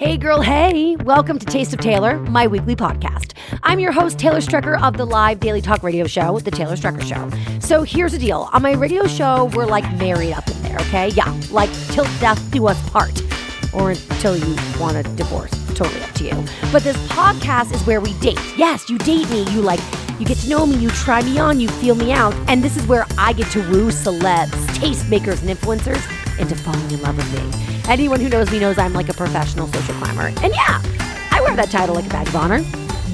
Hey, girl, hey. Welcome to Taste of Taylor, my weekly podcast. I'm your host, Taylor Strecker of the live daily talk radio show, The Taylor Strecker Show. So here's the deal on my radio show, we're like married up in there, okay? Yeah, like till death do us part, or until you want a divorce. Totally up to you. But this podcast is where we date. Yes, you date me. You like, you get to know me, you try me on, you feel me out. And this is where I get to woo celebs, tastemakers, and influencers into falling in love with me. Anyone who knows me knows I'm like a professional social climber. And yeah, I wear that title like a badge of honor.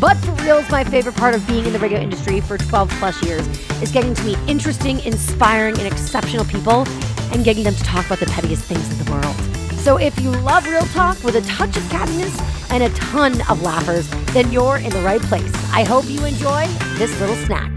But for reals, my favorite part of being in the radio industry for 12 plus years is getting to meet interesting, inspiring, and exceptional people and getting them to talk about the pettiest things in the world. So if you love real talk with a touch of cattiness and a ton of laughers, then you're in the right place. I hope you enjoy this little snack.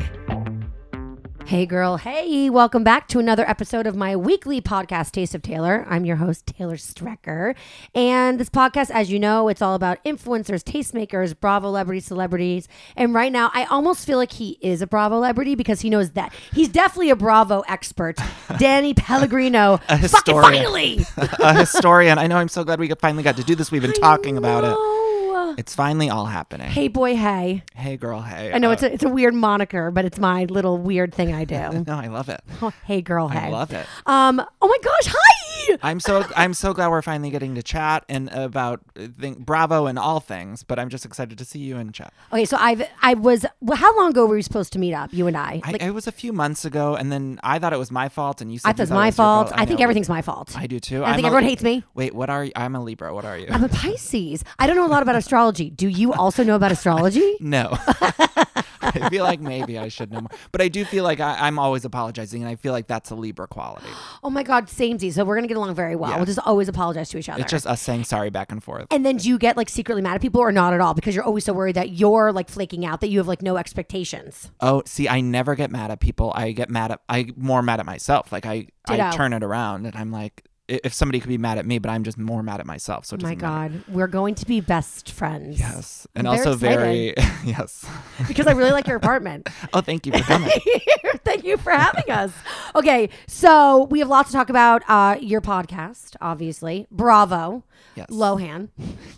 Hey, girl. Hey, welcome back to another episode of my weekly podcast, Taste of Taylor. I'm your host, Taylor Strecker. And this podcast, as you know, it's all about influencers, tastemakers, Bravo celebrities, celebrities. And right now, I almost feel like he is a Bravo celebrity because he knows that. He's definitely a Bravo expert. Danny Pellegrino. a historian. finally. a historian. I know. I'm so glad we finally got to do this. We've been talking about it. It's finally all happening. Hey boy, hey. Hey girl, hey. I know uh, it's a it's a weird moniker, but it's my little weird thing I do. no, I love it. Oh, hey girl, hey. I love it. Um. Oh my gosh, hi. I'm so I'm so glad we're finally getting to chat and about uh, think, Bravo and all things. But I'm just excited to see you and chat. Okay, so I've I was well, how long ago were we supposed to meet up? You and I. Like, I it was a few months ago, and then I thought it was my fault, and you said I thought it was my fault. fault. I, I think everything's my fault. I do too. I think everyone hates me. Wait, what are you? I'm a Libra. What are you? I'm a Pisces. I don't know a lot about astrology. Do you also know about astrology? no. I feel like maybe I should know more, but I do feel like I, am always apologizing, and I feel like that's a Libra quality. Oh my God, samey. So we're gonna get along very well. Yeah. We'll just always apologize to each other. It's just us saying sorry back and forth. And then do you get like secretly mad at people or not at all because you're always so worried that you're like flaking out that you have like no expectations? Oh, see, I never get mad at people. I get mad at I more mad at myself. Like I Ditto. I turn it around and I'm like, if somebody could be mad at me, but I'm just more mad at myself. So, my God, matter. we're going to be best friends. Yes, and I'm also very, yes, because I really like your apartment. oh, thank you for coming. thank you for having us. Okay, so we have lots to talk about. Uh, your podcast, obviously, Bravo. Yes. Lohan.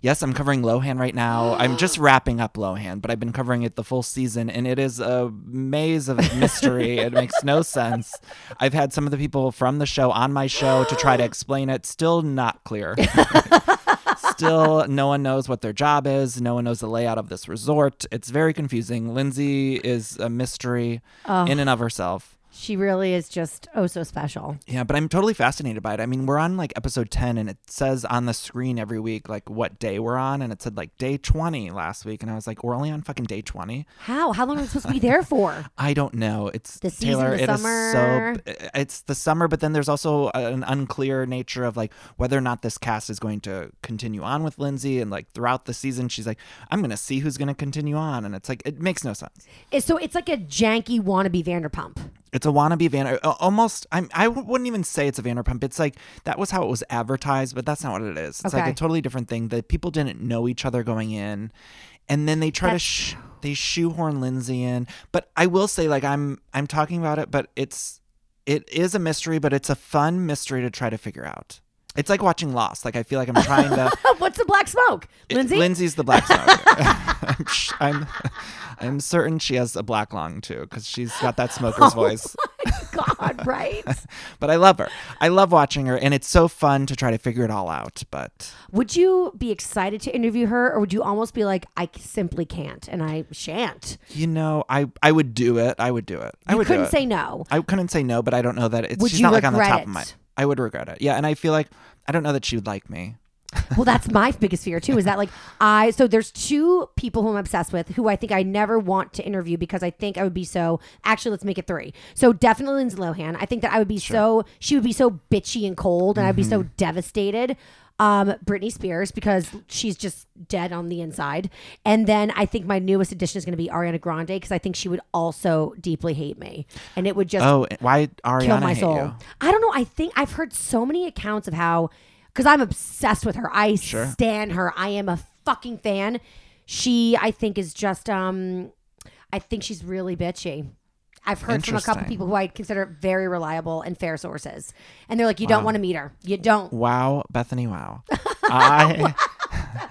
Yes, I'm covering Lohan right now. I'm just wrapping up Lohan, but I've been covering it the full season, and it is a maze of mystery. it makes no sense. I've had some of the people from the show on my show to try to explain it. Still not clear. Still, no one knows what their job is. No one knows the layout of this resort. It's very confusing. Lindsay is a mystery oh. in and of herself. She really is just oh so special. Yeah, but I'm totally fascinated by it. I mean, we're on like episode 10 and it says on the screen every week like what day we're on and it said like day 20 last week and I was like, we're only on fucking day 20. How? How long are we supposed to be there for? I don't know. It's the Taylor, season, the summer. so it's the summer, but then there's also an unclear nature of like whether or not this cast is going to continue on with Lindsay and like throughout the season she's like, I'm going to see who's going to continue on and it's like it makes no sense. So it's like a janky wannabe Vanderpump. It's a wannabe Van. Almost, I'm. I wouldn't even say it's a Vanderpump. It's like that was how it was advertised, but that's not what it is. It's okay. like a totally different thing. That people didn't know each other going in, and then they try that's... to sh- they shoehorn Lindsay in. But I will say, like I'm I'm talking about it, but it's it is a mystery, but it's a fun mystery to try to figure out. It's like watching Lost. Like I feel like I'm trying to. What's the black smoke, Lindsay? Lindsay's the black smoke. I'm, I'm, I'm certain she has a black lung too, because she's got that smoker's oh voice. God, right? but I love her. I love watching her, and it's so fun to try to figure it all out. But would you be excited to interview her, or would you almost be like, I simply can't, and I shan't? You know, I I would do it. I would do it. I would couldn't say no. I couldn't say no, but I don't know that it's. Would she's you not like on the top it? of my. I would regret it. Yeah, and I feel like I don't know that she would like me. well, that's my biggest fear too. Is that like I? So there's two people who I'm obsessed with, who I think I never want to interview because I think I would be so. Actually, let's make it three. So definitely Lindsay Lohan. I think that I would be sure. so. She would be so bitchy and cold, and mm-hmm. I'd be so mm-hmm. devastated. Um, Britney Spears because she's just dead on the inside, and then I think my newest addition is going to be Ariana Grande because I think she would also deeply hate me, and it would just oh why Ariana kill my soul. You? I don't know. I think I've heard so many accounts of how because I'm obsessed with her. I sure. stan her. I am a fucking fan. She, I think, is just um, I think she's really bitchy. I've heard from a couple people who I consider very reliable and fair sources, and they're like, "You wow. don't want to meet her. You don't." Wow, Bethany. Wow. I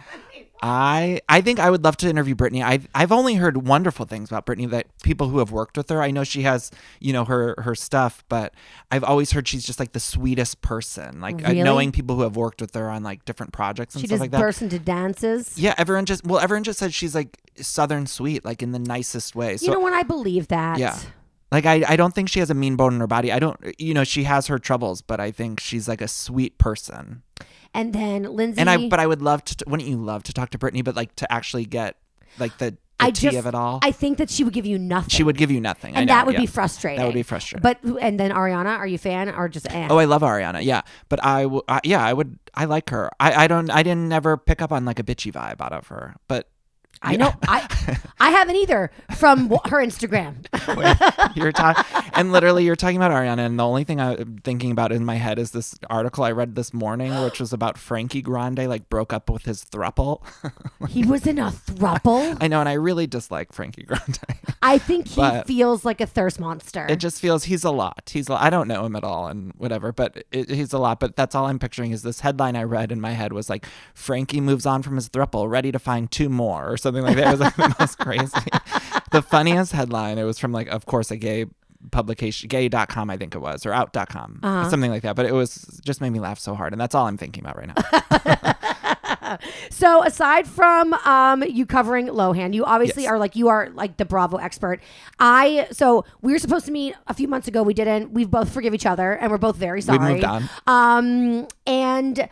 I I think I would love to interview Britney. I've I've only heard wonderful things about Britney that people who have worked with her. I know she has you know her her stuff, but I've always heard she's just like the sweetest person. Like uh, knowing people who have worked with her on like different projects and She stuff like that. bursts into dances. yeah, everyone just well, everyone just said she's like southern sweet, like in the nicest way. So you know what? I believe that. yeah. Like I, I don't think she has a mean bone in her body. I don't you know, she has her troubles, but I think she's like a sweet person. And then Lindsay. And I but I would love to wouldn't you love to talk to Britney, but like to actually get like the, I tea just, of it all. I think that she would give you nothing. she would give you nothing. And know, that would yeah. be frustrating. That would be frustrating. But and then Ariana, are you a fan or just eh? Oh, I love Ariana. Yeah, but I, w- I yeah, I would. I like her. I, I don't. I didn't ever pick up on like a bitchy vibe out of her. But I know I I haven't either from her Instagram. you're talking, and literally you're talking about Ariana, and the only thing I'm thinking about in my head is this article I read this morning, which was about Frankie Grande like broke up with his thruple. he was in a thruple. I know, and I really dislike Frankie Grande. I think he But- feels like a thirst monster. it just feels he's a lot. He's a, I don't know him at all and whatever, but it, he's a lot. But that's all I'm picturing is this headline I read in my head was like Frankie moves on from his thruple, ready to find two more or something like that. It was like the most crazy, the funniest headline. It was from like, of course, a gay publication, gay.com, I think it was, or out.com, Uh-huh. something like that. But it was just made me laugh so hard. And that's all I'm thinking about right now. So aside from um, you covering Lohan, you obviously Yes. are like you are like the Bravo expert. I so we were supposed to meet a few months ago. We didn't. We've both forgive each other, and we're both very sorry. We moved on. Um, and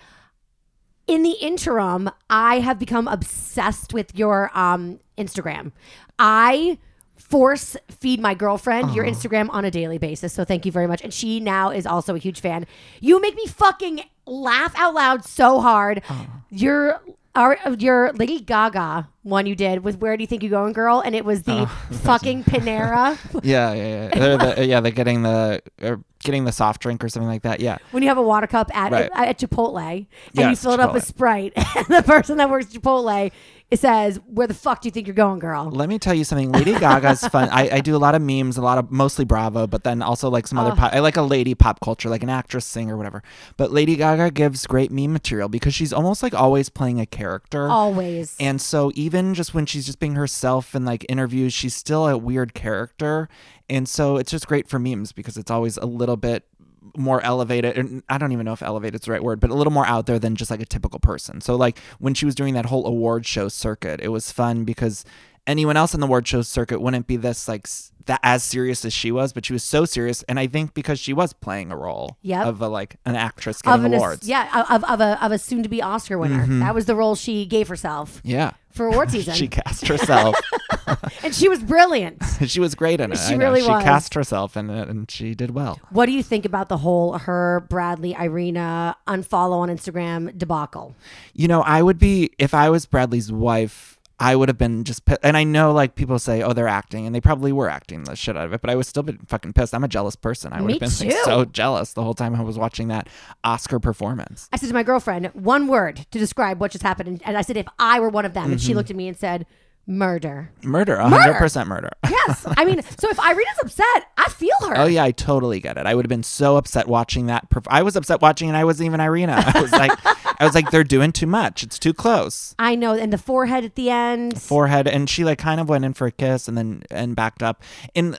in the interim, I have become obsessed with your um Instagram. I force feed my girlfriend your Instagram on a daily basis. So thank you very much. And she now is also a huge fan. You make me fucking laugh out loud so hard. Your our uh, your Lady Gaga one you did was Where Do You Think You're Going, Girl? And it was the oh, fucking Panera. yeah, yeah, yeah. They're the, uh, yeah, they're getting the, or getting the soft drink or something like that. Yeah. when you have a water cup at Right. at Chipotle and you Yes, fill it up with Sprite, and the person that works at Chipotle it says, "Where the fuck do you think you're going, girl?" Let me tell you something. Lady Gaga's fun. I, I do a lot of memes, a lot of mostly Bravo, but then also like some other. Pop, I like a lady pop culture, like an actress, singer, whatever. But Lady Gaga gives great meme material because she's almost like always playing a character. Always. And so even just when she's just being herself in like interviews, she's still a weird character. And so it's just great for memes because it's always a little bit more elevated and I don't even know if elevated is the right word, but a little more out there than just like a typical person. So like when she was doing that whole award show circuit, it was fun because anyone else in the award show circuit wouldn't be this like that as serious as she was, but she was so serious and I think because she was playing a role Yep. of a like an actress of an awards. Mm-hmm. yeah, of, of a of a soon to be Oscar winner. That was the role she gave herself Yeah. For award season, She cast herself. and she was brilliant. she was great in it. She really she was. cast herself in it and she did well. What do you think about the whole her Bradley Irina unfollow on Instagram debacle? You know, I would be if I was Bradley's wife. I would have been just, pissed. and I know like people say, oh, they're acting, and they probably were acting the shit out of it. But I was still been fucking pissed. I'm a jealous person. I would Me have been like, so jealous the whole time I was watching that Oscar performance. I said to my girlfriend, one word to describe what just happened, and I said if I were one of them, and Mm-hmm. she looked at me and said, "Murder." Murder, hundred percent murder. Yes, I mean, so if Irina's upset, I feel her. Oh yeah, I totally get it. I would have been so upset watching that. Perf- I was upset watching, and I wasn't even Irina. I was like, I was like, they're doing too much. It's too close. I know, and the forehead at the end. forehead and she like kind of went in for a kiss and then and backed up and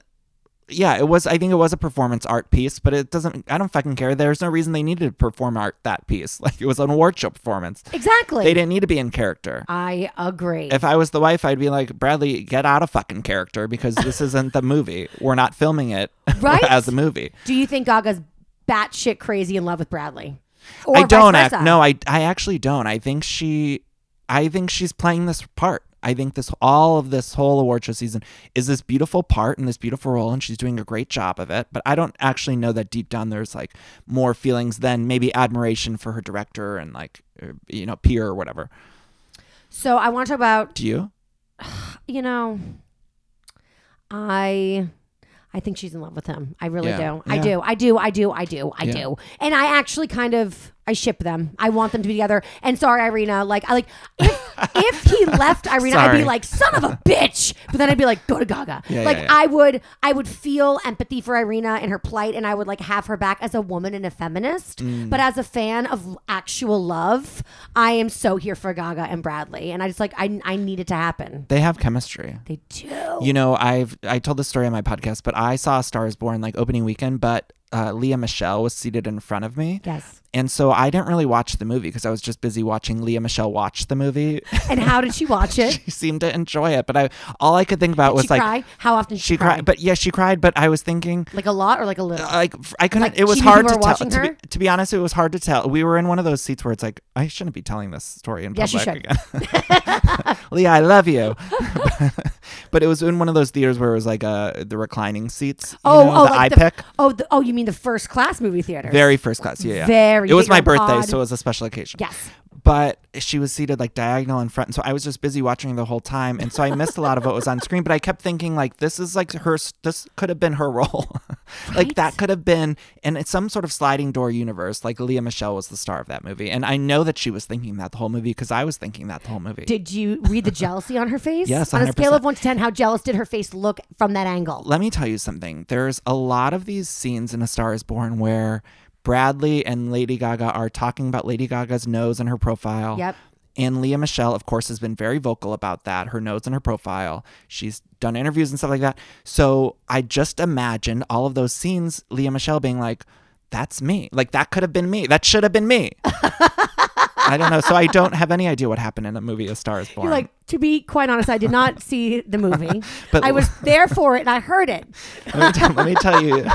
yeah it was i think it was a performance art piece but it doesn't i don't fucking care there's no reason they needed to perform art that piece like it was an award show performance exactly. they didn't need to be in character I agree. if i was the wife i'd be like bradley get out of fucking character because this isn't the movie we're not filming it Right? as a movie Do you think Gaga's batshit crazy in love with Bradley? Or I don't act. No, I I actually don't. I think she, I think she's playing this part. I think this all of this whole award show season is this beautiful part and this beautiful role, and she's doing a great job of it. But I don't actually know that deep down there's like more feelings than maybe admiration for her director and like uh, you know peer or whatever. So I want to talk about Do you? you know, I I think she's in love with him. I really Yeah. do. I do. I do. I do. I do. I Yeah. do. And I actually kind of I ship them. I want them to be together. And sorry, Irina, like I like if if he left Irina, I'd be Sorry. like, son of a bitch. But then I'd be like, go to Gaga. Yeah, like yeah, yeah. I would I would feel empathy for Irina and her plight and I would like have her back as a woman and a feminist. Mm. But as a fan of actual love, I am so here for Gaga and Bradley. And I just like I I need it to happen. They have chemistry. They do. You know, I've I told this story on my podcast, but I saw Stars Born like opening weekend, but uh, Lea Michele was seated in front of me, yes. and so I didn't really watch the movie because I was just busy watching Lea Michele watch the movie. And how did she watch it? she seemed to enjoy it, but I all I could think about was she like cry? How often she, she cry? cried, but yeah, she cried. But I was thinking, like a lot or like a little? like I couldn't. Like, it was hard to tell. To be, to be honest, it was hard to tell. We were in one of those seats where it's like I shouldn't be telling this story in Yes, you public again. Lea, I love you. But it was in one of those theaters where it was like uh the reclining seats. you oh, know, oh, the like the, oh, the, oh, you mean the first class movie theater? Very first class. Yeah, yeah. Very. It was my birthday, pod. so it was a special occasion. yes. But she was seated like diagonal in front, and so I was just busy watching the whole time, and so I missed a lot of what was on screen. But I kept thinking like, this is like her. This could have been her role. like that could have been, and it's some sort of sliding door universe. Like Lea Michele was the star of that movie, and I know that she was thinking that the whole movie because I was thinking that the whole movie. Did you read the jealousy on her face? Yes, On a scale of one to ten, how jealous did her face look from that angle? let me tell you something. There's a lot of these scenes in A Star is Born where Bradley and Lady Gaga are talking about Lady Gaga's nose and her profile. Yep. And Lea Michele, of course, has been very vocal about that, her nose and her profile. She's done interviews and stuff like that. So I just imagined all of those scenes, Lea Michele being like, that's me. Like, that could have been me. That should have been me. I don't know. So I don't have any idea what happened in the movie A Star is Born. You're like, to be quite honest, I did not see the movie. But- I was there for it and I heard it. let, me tell, let me tell you,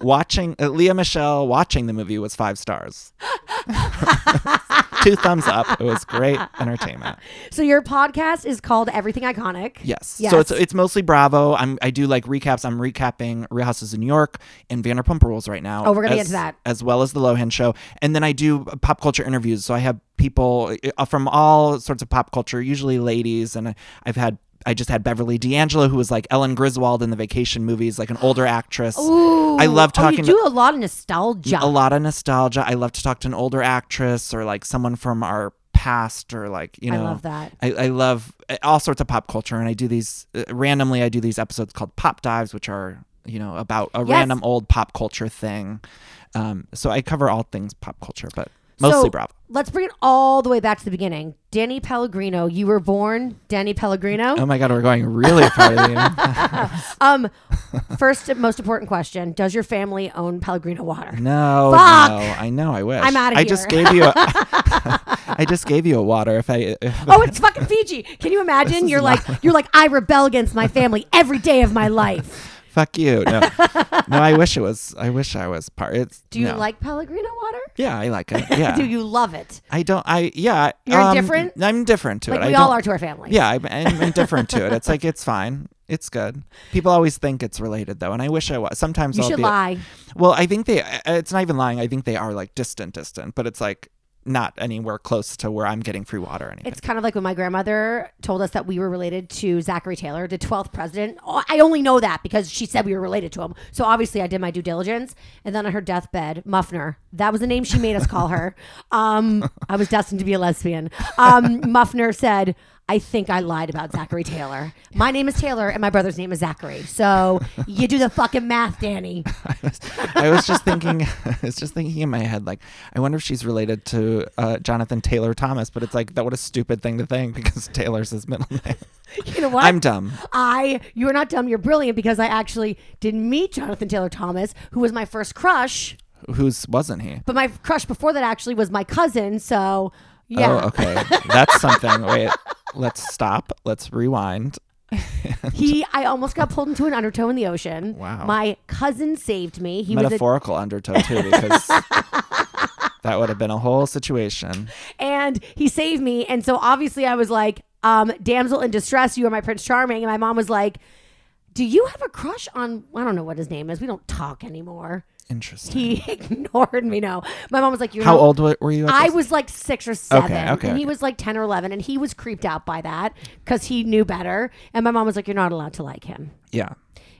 watching uh, Lea Michele watching the movie was five stars. Two thumbs up. It was great entertainment. So your podcast is called Everything Iconic. Yes. Yes. So it's it's mostly Bravo. I'm I do like recaps. I'm recapping Real Houses of New York and Vanderpump Rules right now. Oh, we're gonna get as- to that. as well as the Lohan Show, and then I do pop culture interviews. So I have people uh, from all sorts of pop culture, usually ladies, and I, I've had. I just had Beverly D'Angelo, who was like Ellen Griswold in the Vacation movies, like an older actress. Ooh. I love talking. Oh, you to- do a lot of nostalgia. a lot of nostalgia. I love to talk to an older actress or like someone from our past or like you know. I love that. I, I love uh, all sorts of pop culture, and I do these uh, randomly. I do these episodes called Pop Dives, which are you know about a Yes. random old pop culture thing. Um, so I cover all things pop culture, but mostly so, Bravo. Let's bring it all the way back to the beginning. Danny Pellegrino, you were born Danny Pellegrino. Oh my God, we're going really far. Um, first most important question: Does your family own Pellegrino water? No, Fuck. no, I know. I wish. I'm outta I just gave you. A, I just gave you a water. If I. If, Oh, it's fucking Fiji. Can you imagine? You're like, you're like, I rebel against my family every day of my life. Fuck you. No, no. I wish it was. I wish I was part. It's. Do you no. like Pellegrino water? Yeah, I like it. Yeah. Do you love it? I don't. I yeah. You're um, indifferent? I'm indifferent to Like it. we I all are to our family. Yeah, I'm, I'm indifferent to it. It's like it's fine. It's good. People always think it's related though, and I wish I was. Sometimes You I'll should be. lie. Well, I think they. uh, It's not even lying. I think they are like distant, distant, but it's like not anywhere close to where I'm getting free water anything. It's kind of like when my grandmother told us that we were related to Zachary Taylor, the 12th president. Oh, I only know that because she said we were related to him. So obviously I did my due diligence. And then on her deathbed, Muffner, that was the name she made us call her. Um, I was destined to be a lesbian. Um, Muffner said, I think I lied about Zachary Taylor. My name is Taylor and my brother's name is Zachary. So you do the fucking math, Danny. I was just thinking. I was just thinking in my head, like, I wonder if she's related to uh, Jonathan Taylor Thomas. But it's like that. What a stupid thing to think because Taylor's his middle name. You know what? I'm dumb. I, you are not dumb, you're brilliant because I actually did meet Jonathan Taylor Thomas, who was my first crush. Whose wasn't he? But my crush before that actually was my cousin. So, yeah. Oh, okay. That's something. Wait, let's stop. Let's rewind. He, I almost got pulled into an undertow in the ocean. Wow. My cousin saved me. He was Metaphorical undertow too, because that would have been a whole situation. and he saved me. And so obviously I was like, um, damsel in distress, you are my Prince Charming. And my mom was like, do you have a crush on, I don't know what his name is. We don't talk anymore. Interesting. He ignored me. No, my mom was like, "You're How old were you? At I was like six or seven, Okay, okay, and he okay. was like ten or eleven, and he was creeped out by that because he knew better. And my mom was like, "You're not allowed to like him." Yeah.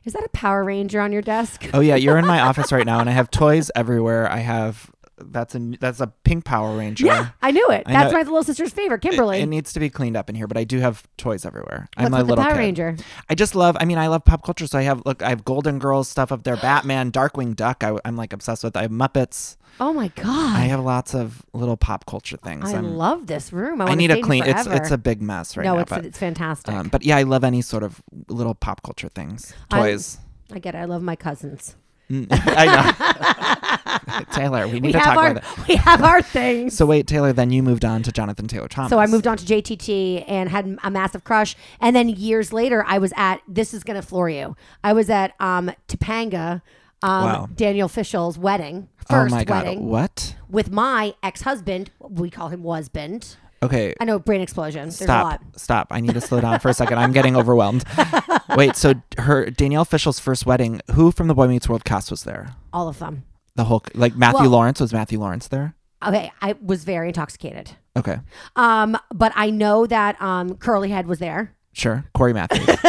Is that a Power Ranger on your desk? Oh yeah, you're in my office right now, and I have toys everywhere. I have that's a that's a pink Power Ranger. Yeah, I knew it. I That's know- my little sister's favorite, Kimberly. It, it needs to be cleaned up in here, but I do have toys everywhere. What's I'm a little Power kid. Ranger? I just love. I mean, I love pop culture, so I have look. I have Golden Girls stuff up there. Batman, Darkwing Duck. I, am like obsessed with. I have Muppets. Oh my god! I have lots of little pop culture things. I I'm- love this room. I, I need a clean. It's it's a big mess right no, now. No, it's but it's fantastic. um, but yeah, I love any sort of little pop culture things, I- toys. I get it. I love my cousins. Mm, I know. Taylor, we need We to talk our about it. we have our things. So wait, Taylor. Then you moved on to Jonathan Taylor Thomas. So I moved on to JTT and had a massive crush. And then years later, I was at this is gonna floor you. I was at um, Topanga, um, Wow. Danielle Fishel's wedding, Oh first my god! wedding What? with my ex husband. We call him husband. Okay. I know brain explosion. There's a Stop. lot. Stop. I need to slow down for a second. I'm getting overwhelmed. Wait, so her Danielle Fishel's first wedding, who from the Boy Meets World cast was there? All of them. The whole like Matthew Well- Lawrence was Matthew Lawrence there? Okay, I was very intoxicated. Okay. Um, but I know that um, Curly Head was there. Sure. Cory Matthews.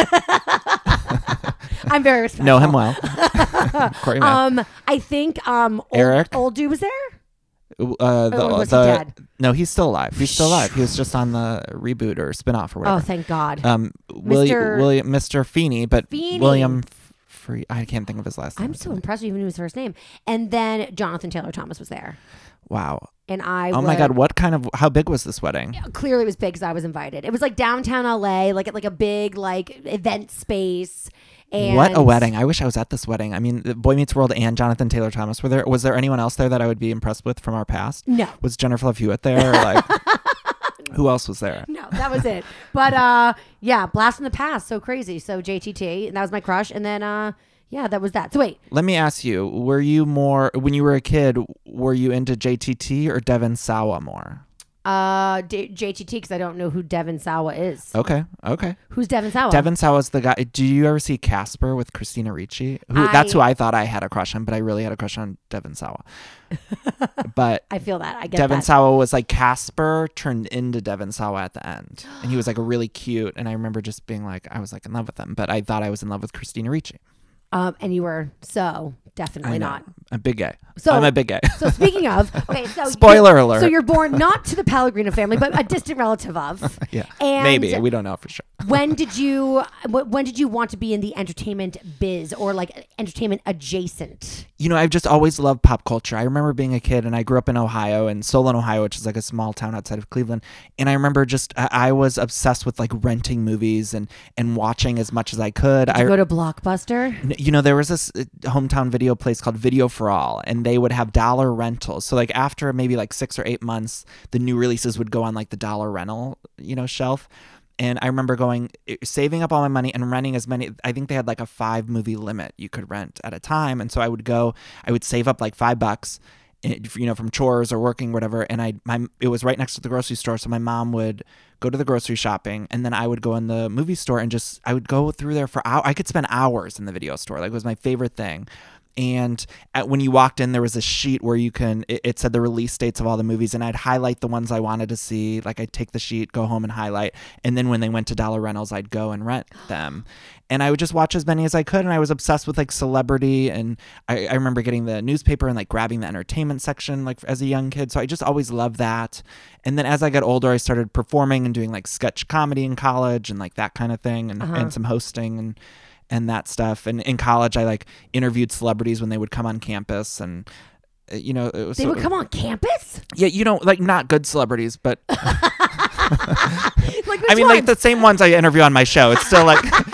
I'm very respectful. know him well. Cory Matthews. Um, I think um, old, Eric? old dude was there. Uh, the, was he the- dead? No, he's still alive. He's still alive. He was just on the reboot or spin-off or whatever Oh, thank God. um William Mr. William Mr. Feeney, but Feeney. William Free I can't think of his last name. I'm so impressed you even knew his first name. And then Jonathan Taylor Thomas was there, Wow. and I. Oh my god, what kind of how big was this wedding? Clearly, it was big because I was invited. It was like downtown LA, like at like a big like event space. And what a wedding! I wish I was at this wedding. I mean, Boy Meets World and Jonathan Taylor Thomas were there. Was there anyone else there that I would be impressed with from our past? No, Was Jennifer Love Hewitt there? Like, who else was there? no, that was it. But uh, yeah, blast in the past, so crazy. So JTT, and that was my crush. And then uh, yeah, that was that. So wait, Let me ask you: Were you more when you were a kid? Were you into JTT or Devon Sawa more? Uh, D- JTT because I don't know who Devon Sawa is. Okay, okay. Who's Devon Sawa? Devon Sawa's the guy. Do you ever see Casper with Christina Ricci? Who, that's who I thought I had a crush on, but I really had a crush on Devon Sawa. but I feel that. I get Devon that. Sawa was like Casper turned into Devon Sawa at the end, and he was like really cute. And I remember just being like, I was like in love with him, but I thought I was in love with Christina Ricci. Um, and you were so definitely not. I'm a big guy. So- I'm a big guy. So speaking of, okay, so Spoiler alert. So you're born not to the Pellegrino family, but a distant relative of. yeah, And maybe we don't know for sure. when did you wh- when did you want to be in the entertainment biz or like entertainment adjacent? You know, I've just always loved pop culture. I remember being a kid, and I grew up in Ohio, in Solon, Ohio, which is like a small town outside of Cleveland. And I remember just I, I was obsessed with like renting movies and and watching as much as I could. Did I you go to Blockbuster? You know there was this uh, hometown video place called video for all and they would have dollar rentals. So like after maybe like six or eight months the new releases would go on like the dollar rental you know shelf. And i remember going saving up all my money and renting as many i think they had like a five movie limit you could rent at a time. And so i would go i would save up like five bucks you know from chores or working whatever and i my it was right next to the grocery store so my mom would go to the grocery shopping and then i would go in the movie store and just i would go through there for hours i could spend hours in the video store like it was my favorite thing and at, when you walked in there was a sheet where you can it, it said the release dates of all the movies and i'd highlight the ones i wanted to see. Like i'd take the sheet go home and highlight and then when they went to dollar rentals i'd go and rent them. And i would just watch as many as i could and i was obsessed with like celebrity and i, I remember getting the newspaper and like grabbing the entertainment section like as a young kid. So i just always loved that. And then as i got older i started performing and doing like sketch comedy in college and like that kind of thing and, Uh-huh. and some hosting and and that stuff. And in college, I like interviewed celebrities when they would come on campus, and uh, you know, it was They would come on campus? Yeah, you know, like not good celebrities, but Like I mean, like the same ones I interview on my show. It's still like.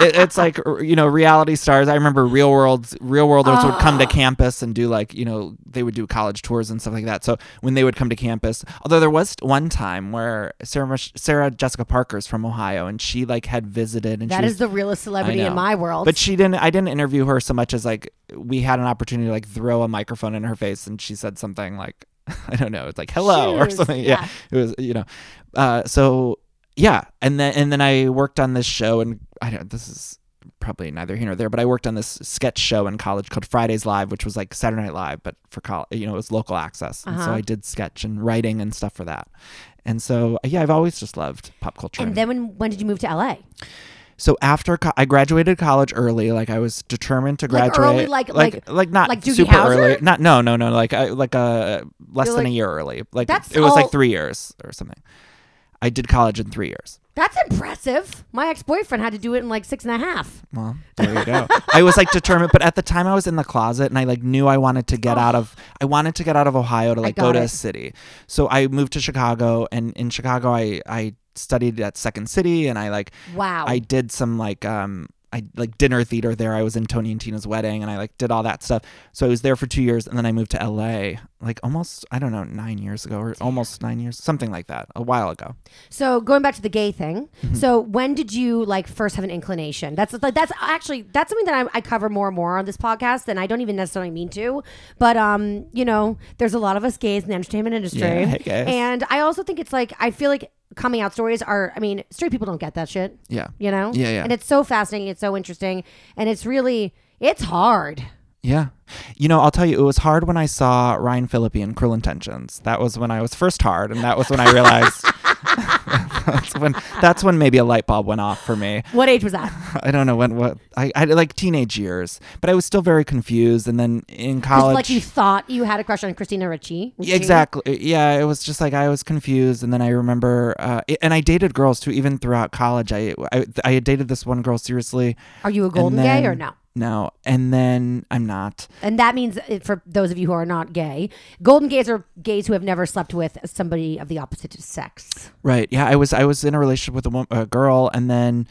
It, it's like you know reality stars. I remember Real Worlds. Real Worlders would come to Ah. campus and do like you know they would do college tours and stuff like that. So when they would come to campus, although there was one time where Sarah Sarah Jessica Parker's from Ohio and she like had visited and that is was the realest celebrity in my world. but she didn't. I didn't interview her so much as like we had an opportunity to like throw a microphone in her face, and she said something like, I don't know, it's like hello or something. yeah. Yeah, it was you know. Uh, so yeah, and then and then I worked on this show, and I don't. This is probably neither here nor there, but I worked on this sketch show in college called Fridays Live, which was like Saturday Night Live, but for college, you know, it was local access, and so Uh-huh. I did sketch and writing and stuff for that. And so yeah, I've always just loved pop culture. and then when when did you move to LA? So after co- I graduated college early, like I was determined to Like graduate. early, like- like like- not like Doogie super early. Not no no no like I, like uh less You're than like- a year early. Like That's it was all- like three years or something. I did college in three years. That's impressive. My ex boyfriend had to do it in like six and a half. Well, there you go. I was like determined, but at the time I was in the closet and I like knew I wanted to get out of I wanted to get out of Ohio to like go to it. a city. So I moved to Chicago and in Chicago I I studied at Second City and I like Wow. I did some like um I like dinner theater there. I was in Tony and Tina's wedding and I like did all that stuff. So I was there for 2 years and then I moved to LA like almost I don't know 9 years ago or almost 9 years something like that a while ago. So going back to the gay thing. Mm-hmm. So when did you like first have an inclination? That's like that's actually that's something that I, I cover more and more on this podcast, and I don't even necessarily mean to. But um, you know, there's a lot of us gays in the entertainment industry, Yeah, and I also think it's like I feel like coming out stories are. I mean, straight people don't get that shit. Yeah. You know. Yeah, yeah. And it's so fascinating. It's so interesting, and it's really it's hard. Yeah. You know, I'll tell you, it was hard when I saw Ryan Phillippe in Cruel Intentions. That was when I was first hard, and that was when I realized that's when that's when maybe a light bulb went off for me. What age was that? I don't know when what I, I like teenage years, but I was still very confused. And then in college, like you thought you had a crush on Christina Ricci. Yeah, exactly. Yeah, it was just like I was confused, and then I remember, uh, it- and I dated girls too, even throughout college. I I, I had dated this one girl seriously. Are you a golden and gay or no? No, and then I'm not. And that means, uh, for those of you who are not gay, golden gays are gays who have never slept with somebody of the opposite sex. Right. Yeah, I was I was in a relationship with a, a girl, and then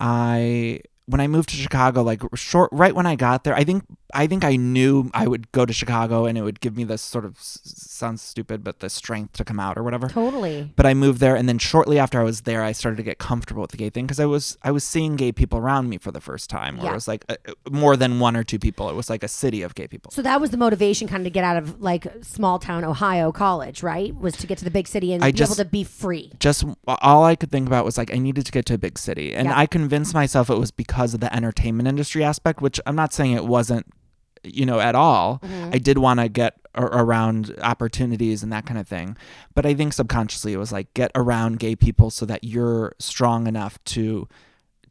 I when I moved to Chicago, like short right when I got there, I think I think I knew I would go to Chicago, and it would give me this sort of sounds stupid, but the strength to come out or whatever. Totally. But I moved there, and then shortly after I was there, I started to get comfortable with the gay thing because I was I was seeing gay people around me for the first time. Where Yeah. it was like uh, uh, more than one or two people. It was like a city of gay people. So that was the motivation, kind of, to get out of like small town Ohio college, right? Was to get to the big city and I be just- able to be free. just all I could think about was like I needed to get to a big city, and Yeah. I convinced myself it was because of the entertainment industry aspect, which I'm not saying it wasn't, you know, at all. Mm-hmm. I did want to get a- around opportunities and that kind of thing, but I think subconsciously it was like get around gay people so that you're strong enough to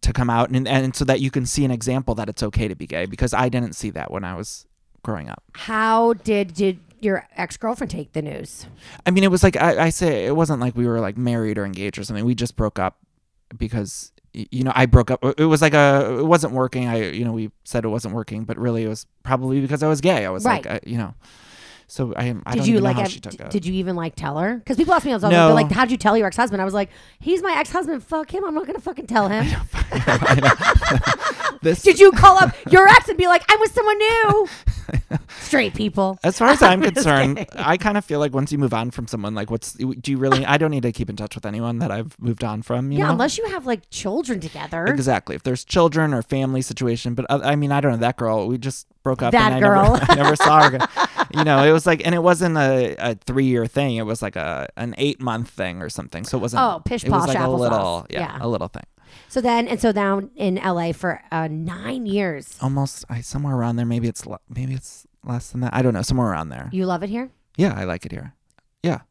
to come out and and so that you can see an example that it's okay to be gay because I didn't see that when I was growing up. How did did your ex girlfriend take the news? I mean, it was like I, I say it wasn't like we were like married or engaged or something. We just broke up because you know I broke up. It was like a it wasn't working. I you know we said it wasn't working, but really it was probably because I was gay. I was Right. like I, you know. So I I Did don't you even like? know how ev- she took d- it. did you even like tell her? Because people ask me all the time, No. like, "How'd you tell your ex husband?" I was like, "He's my ex husband. Fuck him. I'm not gonna fucking tell him." this Did you call up your ex and be like, "I'm with someone new"? Straight people. as far as I'm concerned. I kind of feel like once you move on from someone, like what's do you really? I don't need to keep in touch with anyone that I've moved on from. You yeah, know? unless you have like children together. Exactly. If there's children or family situation, but uh, I mean, I don't know that girl. We just broke up. That and girl. I never, I never saw her. You know, it was like, and it wasn't a, a three year thing. It was like a an eight month thing or something. So it wasn't. Oh, pish posh. It was like a little, yeah, Yeah. a little thing. So then, and so now in LA for uh, nine years. Almost, I somewhere around there. Maybe it's maybe it's less than that. I don't know. Somewhere around there. You love it here? Yeah, I like it here. Yeah.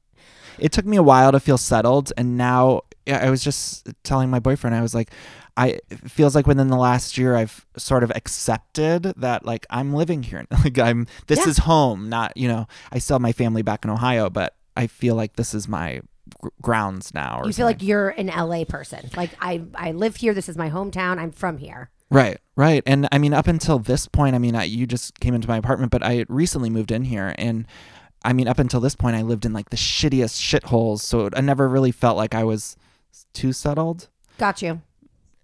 It took me a while to feel settled and now yeah, I was just telling my boyfriend I was like I it feels like within the last year I've sort of accepted that like I'm living here. Like I'm this Yeah. is home, not, you know, I still have my family back in Ohio, but I feel like this is my gr- grounds now or You feel like you're an LA person. Like I, I live here. This is my hometown. I'm from here. Right, right. And I mean, up until this point, I mean, I, you just came into my apartment, but I recently moved in here. And I mean, up until this point, I lived in like the shittiest shitholes. So I never really felt like I was too settled. Got you.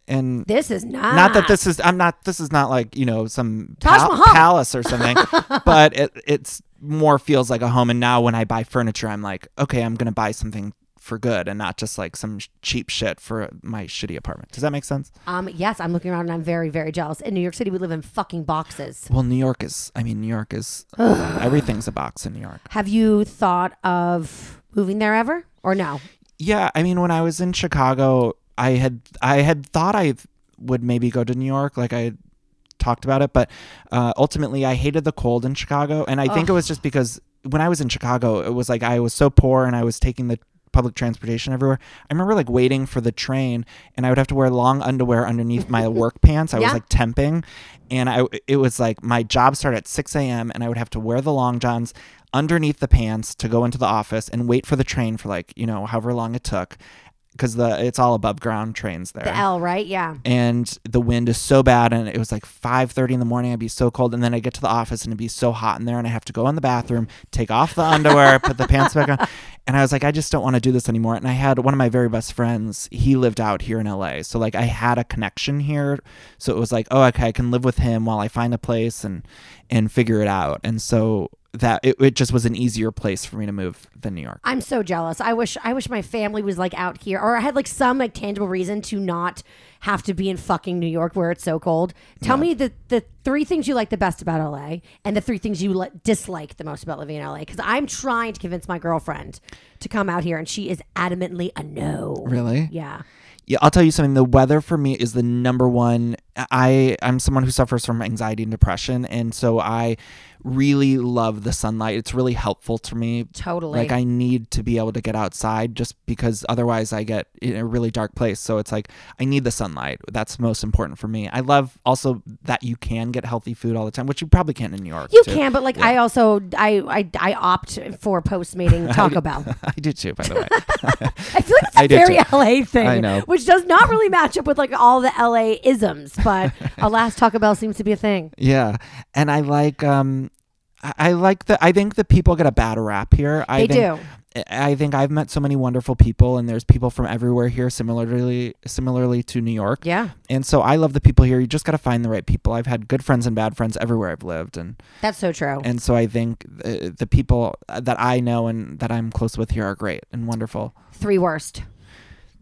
And This is not. not that this is, I'm not, this is not like, you know, some pal- palace or something, but it, it's more feels like a home. And now when I buy furniture, I'm like, okay, I'm going to buy something for good and not just like some sh- cheap shit for my shitty apartment. Does that make sense? Um. Yes, I'm looking around and I'm very, very jealous. In New York City, we live in fucking boxes. Well, New York is, I mean, New York is, everything's a box in New York. Have you thought of moving there ever, or no? Yeah, I mean, when I was in Chicago, I had I had thought I would maybe go to New York, like I talked about it, but uh, ultimately I hated the cold in Chicago, and I think it was just because when I was in Chicago, it was like I was so poor and I was taking the public transportation everywhere. I remember like waiting for the train, and I would have to wear long underwear underneath my work pants. I was like temping, and I it was like my job started at six a.m. and I would have to wear the long johns underneath the pants to go into the office and wait for the train for like you know however long it took, because the it's all above ground trains there. The L, right? Yeah. and the wind is so bad and it was like 5.30 in the morning i'd be so cold and then i get to the office and it'd be so hot in there and i have to go in the bathroom take off the underwear put the pants back on. And i was like i just don't want to do this anymore. And i had one of my very best friends he lived out here in la so like i had a connection here. So it was like oh okay i can live with him while i find a place and and figure it out. And so that it, it just was an easier place for me to move than new york I'm so jealous. I wish I wish my family was like out here or I had like some like tangible reason to not have to be in fucking New York where it's so cold. Tell me the the three things you like the best about LA and the three things you li- dislike the most about living in LA cuz I'm trying to convince my girlfriend to come out here and she is adamantly a no. really Yeah. Yeah, I'll tell you something. The weather for me is the number one. I I'm someone who suffers from anxiety and depression, and so I really love the sunlight. It's really helpful to me. Totally. Like I need to be able to get outside just because otherwise I get in a really dark place. So it's like I need the sunlight. That's most important for me. I love also that you can get healthy food all the time, which you probably can't in New York. you too. can, but like I also I I, I opt for postmating Taco Bell. I do too, by the way. I feel like it's a very too. LA thing, I know. which does not really match up with like all the LA isms. But alas, Taco Bell seems to be a thing. Yeah, and I like um, I- like the. I think the people get a bad rap here. I They think, do. I think I've met so many wonderful people, and there's people from everywhere here, similarly similarly to New York. Yeah, And so I love the people here. You just got to find the right people. I've had good friends and bad friends everywhere I've lived, and that's so true. and so I think the, the people that I know and that I'm close with here are great and wonderful. Three worst.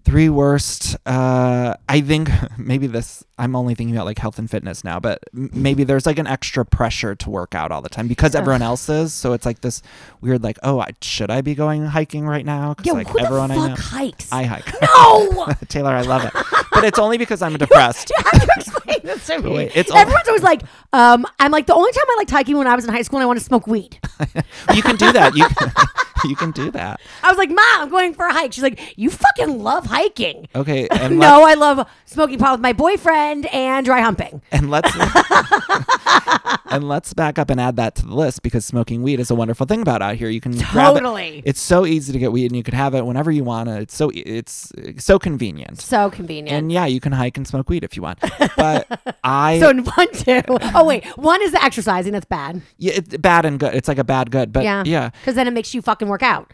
Three worst. Uh, I think maybe this. I'm only thinking about like health and fitness now, but m- maybe there's like an extra pressure to work out all the time because everyone else is. So it's like this weird, like, oh, I, should I be going hiking right now? Because Yo, like who everyone the I know, hikes? I hike. no. Taylor, I love it, but it's only because I'm depressed. You have to explain this to me. Wait, it's Everyone's always like, um, I'm like the only time I liked hiking when I was in high school and I want to smoke weed. you can do that. You you can do that. I was like, Mom, I'm going for a hike. She's like, You fucking love hiking. Okay, and no, I love smoking pot with my boyfriend and dry humping. and let's and let's back up and add that to the list because smoking weed is a wonderful thing about out here. You can grab it- Totally. It's so easy to get weed, and you can have it whenever you want. It's so it's so convenient. So convenient. And yeah, you can hike and smoke weed if you want. But I so in one, two. Oh wait, one is the exercising. That's bad. yeah, it's bad and good. It's like a bad good, but Yeah. yeah, Because then it makes you fucking work out.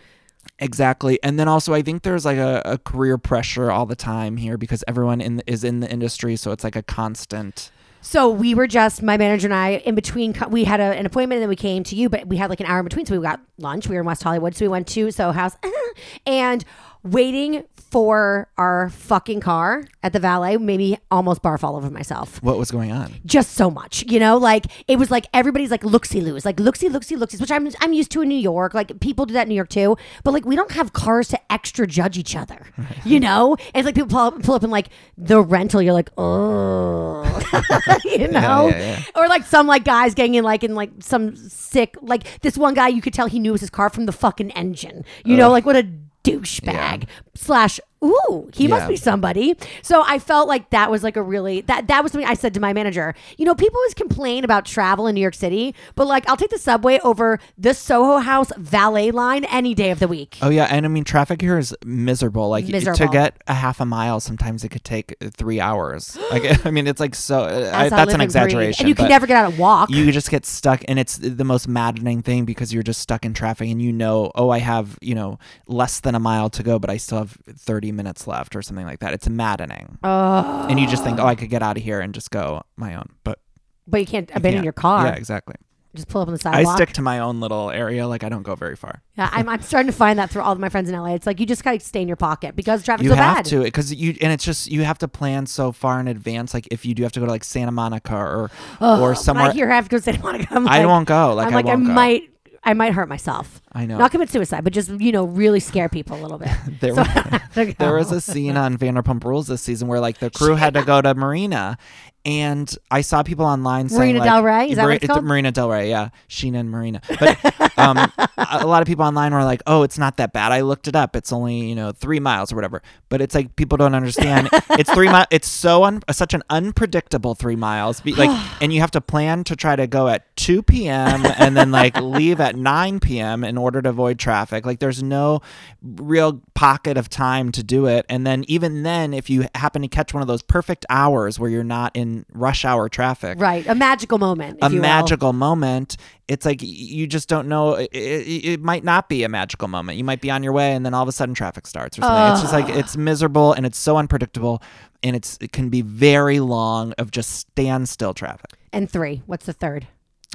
Exactly. And then also, I think there's like a, a career pressure all the time here because everyone in the, is in the industry, so it's like a constant. So we were just my manager and I in between. We had a, an appointment and then we came to you, but we had like an hour in between. So we got lunch. We were in West Hollywood, so we went to Soho House and waiting for our fucking car at the valet. Maybe almost barf all over myself. What was going on? Just so much, you know. Like it was like everybody's like looksy loos, like looksy looksy looksies, which I'm I'm used to in New York. Like people do that in New York too. But like we don't have cars to extra judge each other, you know. And it's like people pull up, pull up in like the rental. You're like, oh, you know, yeah, yeah. or like some like guys getting in like in like some sick like this one guy you could tell he knew it was his car from the fucking engine. You oh. know, like what a douchebag slash. Ooh, he must Yeah. be somebody. So I felt like that was like a really that that was something I said to my manager. You know, people always complain about travel in New York City, but like I'll take the subway over the Soho House valet line any day of the week. Oh yeah, and I mean traffic here is miserable. Like to get a half a mile, sometimes it could take three hours. Like I mean, it's like so. Uh, I, As I that's live an and breathe. exaggeration. And you can but never get out and walk. You just get stuck, and it's the most maddening thing because you're just stuck in traffic, and you know, oh, I have you know less than a mile to go, but I still have thirty minutes left or something like that. It's maddening, oh, and you just think, oh, I could get out of here and just go my own, but but you can't abandon can't. your car. Yeah, exactly. Just pull up on the sidewalk. I stick to my own little area. Like I don't go very far. Yeah, I'm, I'm starting to find that through all of my friends in LA. It's like you just gotta stay in your pocket because traffic's you so have bad. to because you and it's just you have to plan so far in advance like if you do have to go to like santa monica or Ugh, or when somewhere I hear I have to go to Santa Monica. I'm i won't go like I'm i like I might I might hurt myself. I know. Not commit suicide, but just you know really scare people a little bit. there, So was, I had to there was a scene on Vanderpump Rules this season where like the crew had to go to Marina, and I saw people online saying Marina like, Del Rey? Is that what it's called? Marina Del Rey, yeah, Scheana and Marina. But um, a a lot of people online were like, "Oh, it's not that bad." I looked it up; it's only you know three miles or whatever. But it's like people don't understand. it's three miles. It's so un- such an unpredictable three miles. Be- like, and you have to plan to try to go at two p.m. and then like leave at nine p.m. in order to avoid traffic. Like, there's no real pocket of time to do it. And then even then, if you happen to catch one of those perfect hours where you're not in rush hour traffic, right a magical moment. a if you will. magical moment it's like you just don't know it, it, it might not be a magical moment you might be on your way and then all of a sudden traffic starts or something it's just like it's miserable and it's so unpredictable and it's it can be very long of just standstill traffic And three. What's the third?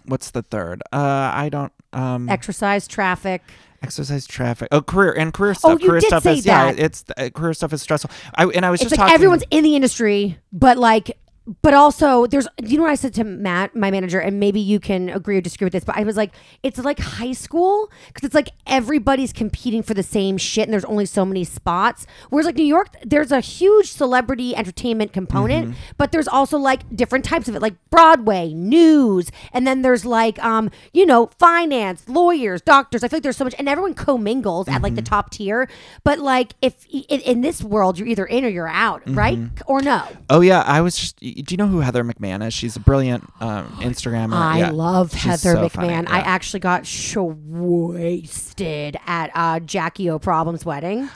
What's the third? Uh i don't um Exercise, traffic. exercise traffic. Oh career and career stuff. Oh, you career did stuff say is yeah it's uh, career stuff is stressful. I and i was It's just like talking everyone's in the industry, but like, but also there's, you know what I said to Matt, my manager, and maybe you can agree or disagree with this, but I was like, it's like high school because it's like everybody's competing for the same shit and there's only so many spots. Whereas like New York, there's a huge celebrity entertainment component, Mm-hmm. but there's also like different types of it, like Broadway, news, and then there's like, um, you know, finance, lawyers, doctors. I feel like there's so much, and everyone commingles at Mm-hmm. like the top tier. But like, if in, in this world, you're either in or you're out, right? Mm-hmm. Or no. Oh yeah, I was just. Do you know who Heather McMahon is? She's a brilliant um, Instagrammer. I Yeah. love She's Heather so McMahon. funny, I actually got show wasted at uh, Jackie O Problem's wedding.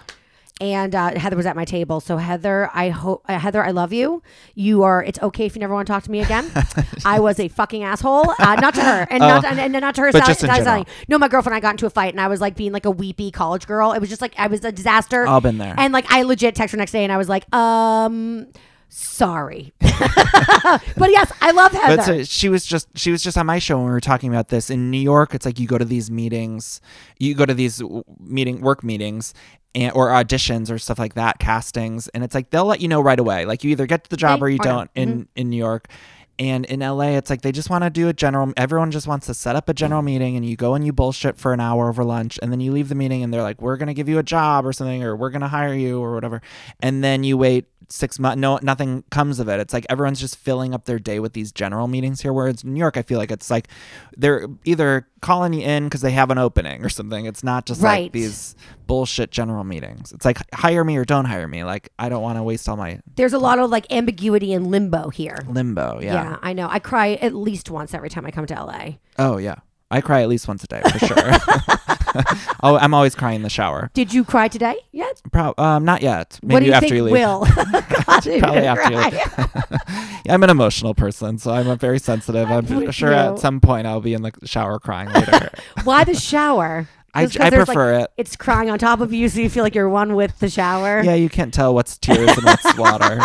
And uh, Heather was at my table. So Heather, I hope uh, Heather, I love you. You are. It's okay if you never want to talk to me again. I was a fucking asshole. Uh, not to her, and not and, and not to her. Oh. But Sally- just in Sally- No, my girlfriend and I got into a fight, and I was like being like a weepy college girl. It was just like I was a disaster. All been there. And like I legit text her next day, and I was like, um. Sorry, but yes, I love Heather. But so she was just she was just on my show when we were talking about this in New York. It's like you go to these meetings, you go to these meeting work meetings. And, or auditions or stuff like that, castings, and it's like they'll let you know right away. Like you either get the job or you or don't. In mm-hmm. in New York, and in LA, it's like they just want to do a general. Everyone just wants to set up a general mm. meeting, and you go and you bullshit for an hour over lunch, and then you leave the meeting, and they're like, "We're gonna give you a job or something, or we're gonna hire you or whatever," and then you wait six months. No, nothing comes of it. It's like everyone's just filling up their day with these general meetings here. Whereas in New York, I feel like it's like they're either calling you in because they have an opening or something. It's not just Right. like these bullshit general meetings. It's like hire me or don't hire me. Like I don't want to waste all my There's a lot of like ambiguity and limbo here. limbo. Yeah. yeah. I know. I cry at least once every time I come to LA. Oh yeah, I cry at least once a day for sure. oh, I'm always crying in the shower. Did you cry today yet? Pro- um, not yet. Maybe what do you after think you leave. will? God, Probably after you leave. Yeah, I'm an emotional person, so I'm a very sensitive. I'm sure at some point I'll be in the shower crying later. Why the shower? I, I there's, like, prefer it. It's crying on top of you, so you feel like you're one with the shower. Yeah, you can't tell what's tears and what's water.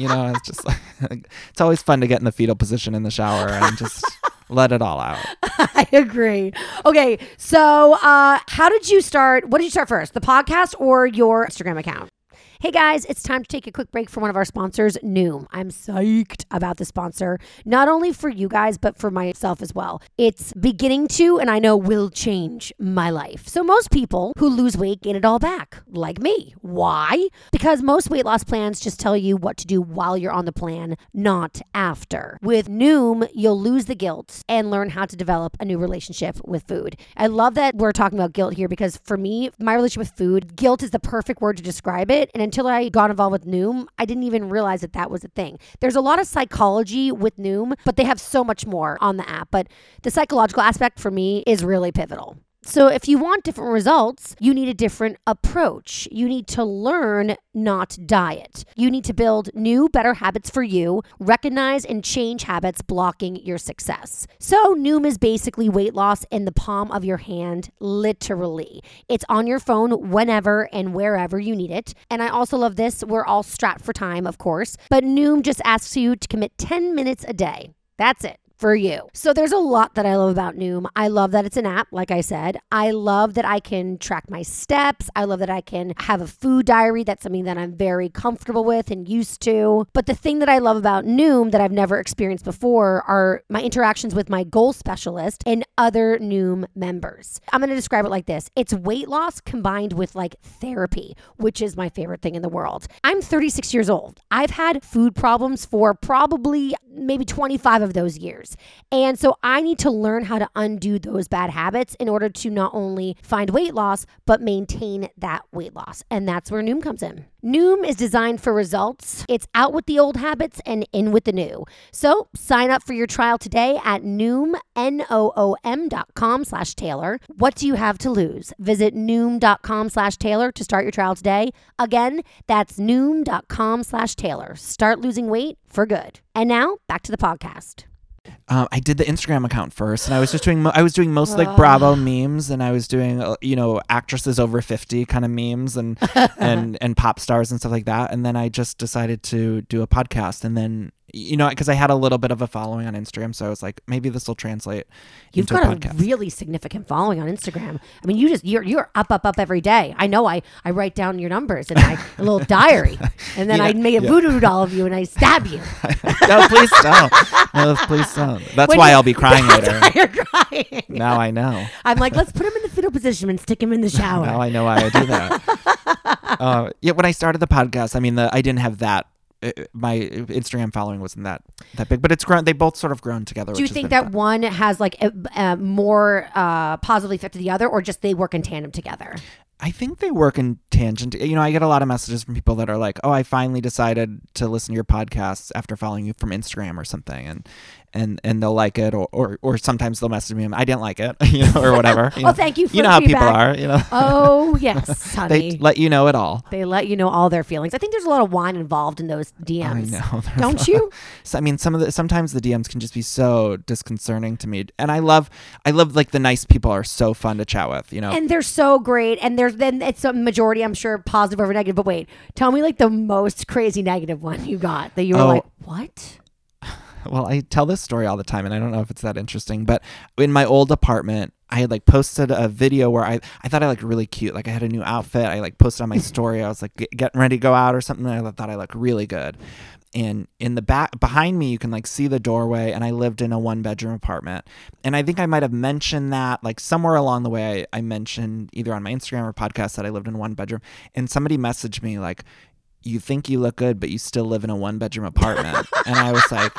You know, it's just like it's always fun to get in the fetal position in the shower and just let it all out. I agree. Okay, so uh, how did you start? What did you start first, the podcast or your Instagram account? Hey guys, it's time to take a quick break for one of our sponsors, Noom. I'm psyched about the sponsor, not only for you guys, but for myself as well. It's beginning to, and I know will change my life. So, most people who lose weight gain it all back, like me. Why? Because most weight loss plans just tell you what to do while you're on the plan, not after. With Noom, you'll lose the guilt and learn how to develop a new relationship with food. I love that we're talking about guilt here because for me, my relationship with food, guilt is the perfect word to describe it. And until I got involved with Noom, I didn't even realize that that was a thing. There's a lot of psychology with Noom, but they have so much more on the app. But the psychological aspect for me is really pivotal. So, if you want different results, you need a different approach. You need to learn, not diet. You need to build new, better habits for you, recognize and change habits blocking your success. So, Noom is basically weight loss in the palm of your hand, literally. It's on your phone whenever and wherever you need it. And I also love this. We're all strapped for time, of course, but Noom just asks you to commit 10 minutes a day. That's it. For you. So there's a lot that I love about Noom. I love that it's an app, like I said. I love that I can track my steps. I love that I can have a food diary. That's something that I'm very comfortable with and used to. But the thing that I love about Noom that I've never experienced before are my interactions with my goal specialist and other Noom members. I'm going to describe it like this it's weight loss combined with like therapy, which is my favorite thing in the world. I'm 36 years old. I've had food problems for probably maybe 25 of those years. And so I need to learn how to undo those bad habits in order to not only find weight loss, but maintain that weight loss. And that's where Noom comes in. Noom is designed for results. It's out with the old habits and in with the new. So sign up for your trial today at Noom, N-O-O-M dot com slash Taylor. What do you have to lose? Visit Noom.com slash Taylor to start your trial today. Again, that's Noom.com slash Taylor. Start losing weight for good. And now back to the podcast. Um, I did the Instagram account first, and I was just doing. Mo- I was doing most like Bravo memes, and I was doing uh, you know actresses over fifty kind of memes, and and and pop stars and stuff like that. And then I just decided to do a podcast, and then you know because I had a little bit of a following on Instagram, so I was like, maybe this will translate. You've got a a, really significant following on Instagram. I mean, you just you're you're up up up every day. I know. I I write down your numbers in my a little diary, and then Yeah, I make a yeah. voodoo doll of you, and I stab you. no, please don't. No, please don't. That's When why you- I'll be crying later. why you're crying. Now I know. I'm like, let's put him in the fetal position and stick him in the shower. Now I know why I do that. uh, yeah, when I started the podcast, I mean, the, I didn't have that. Uh, My Instagram following wasn't that that big, but it's grown. They both sort of grown together. Do you think that fun. one has like a, a more uh, positively affected the other, or just they work in tandem together? I think they work in tangent. You know, I get a lot of messages from people that are like, "Oh, I finally decided to listen to your podcasts after following you from Instagram or something," and and and they'll like it, or or, or sometimes they'll message me, and "I didn't like it," you know, or whatever. You Oh, know. thank you for You know how people are. You know, Oh yes, honey. they let you know it all. They let you know all their feelings. I think there's a lot of wine involved in those DMs. I know. Don't you? So, I mean, some of the sometimes the DMs can just be so disconcerting to me, and I love, I love like the nice people are so fun to chat with. You know, And they're so great. And there's then it's a majority, I'm sure, positive over negative. But wait, tell me like the most crazy negative one you got that you were Oh. like, what? Well, I tell this story all the time, and I don't know if it's that interesting, but in my old apartment. I had like posted a video where I, I thought I looked really cute. Like I had a new outfit. I like posted on my story. I was like get, getting ready to go out or something. And I thought I looked really good. And in the back behind me, you can like see the doorway. And I lived in a one bedroom apartment. And I think I might have mentioned that like somewhere along the way. I, I mentioned either on my Instagram or podcast that I lived in one bedroom. And somebody messaged me like, "You think you look good, but you still live in a one bedroom apartment." and I was like,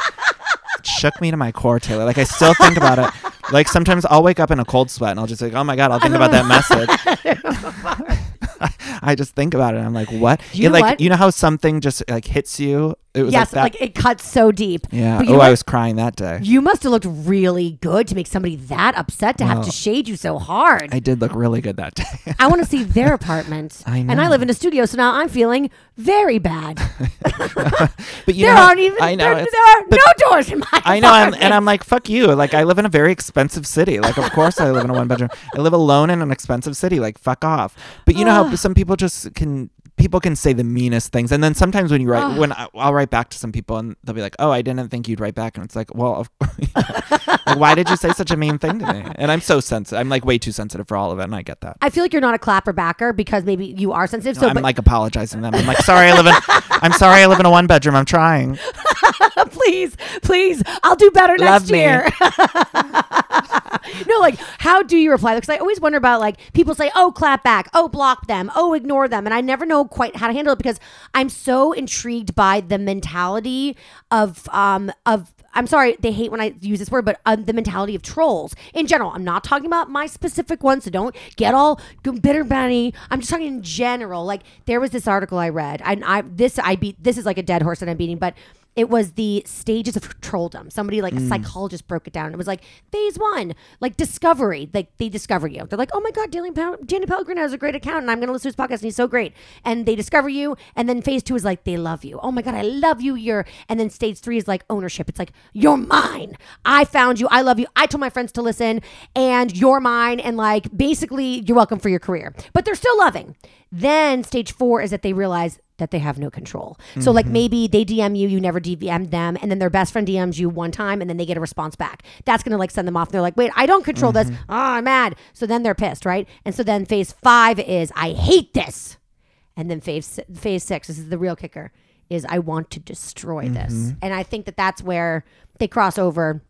shook me to my core, Taylor. Like I still think about it. Like sometimes I'll wake up in a cold sweat and I'll just like, oh my god, I'll think about that message. I just think about it. I'm like, what? You It, know like what? you know how something just like hits you. It was yes, like like, it cuts so deep. yeah. But Oh, I was crying that day. You must have looked really good to make somebody that upset to have to shade you so hard. I did look really good that day. I want to see their apartment. I know. And I live in a studio, so now I'm feeling very bad. but you there know, aren't even I know. there, there are no doors in my I know, I'm, and. I'm like, fuck you. Like, I live in a very expensive city. Like, of course, I live in a one bedroom. I live alone in an expensive city. Like, fuck off. But you know how some people just can. People can say the meanest things, and then sometimes when you write, when I, I'll write back to some people, and they'll be like, "Oh, I didn't think you'd write back," and it's like, "Well, of, like, why did you say such a mean thing to me?" And I'm so sensitive. I'm like way too sensitive for all of it, and I get that. I feel like you're not a clapper backer because maybe you are sensitive. So, I'm but like apologizing to them. I'm like, "Sorry, I live in. I'm sorry, I live in a one bedroom. I'm trying." please, please, I'll do better Love next me. year. no, like, how do you reply? Because I always wonder about like people say, "Oh, clap back," "Oh, block them," "Oh, ignore them," and I never know quite how to handle it because I'm so intrigued by the mentality of um of. I'm sorry, they hate when I use this word, but uh, the mentality of trolls in general. I'm not talking about my specific ones, so don't get all bitter, Benny. I'm just talking in general. Like there was this article I read, and I this I beat. This is like a dead horse that I'm beating, but it was the stages of trolldom. Somebody like a mm. psychologist broke it down. It was like phase one, like discovery. Like they discover you. They're like, oh my god, Danny, Pel- Danny Pellegrino has a great account, and I'm gonna listen to his podcast, and he's so great. And they discover you, and then phase two is like they love you. Oh my god, I love you. You're. And then stage three is like ownership. It's like you're mine. I found you. I love you. I told my friends to listen, and you're mine. And like basically, you're welcome for your career. But they're still loving. Then stage four is that they realize that they have no control. So like mm-hmm. maybe they DM you, you never DM'd them, and then their best friend DMs you one time, and then they get a response back. That's gonna like send them off. They're like, wait, I don't control this. Oh, I'm mad. So then they're pissed, right? And so then phase five is I hate this. And then phase phase six, this is the real kicker, is I want to destroy this. Mm-hmm. And I think that that's where they cross over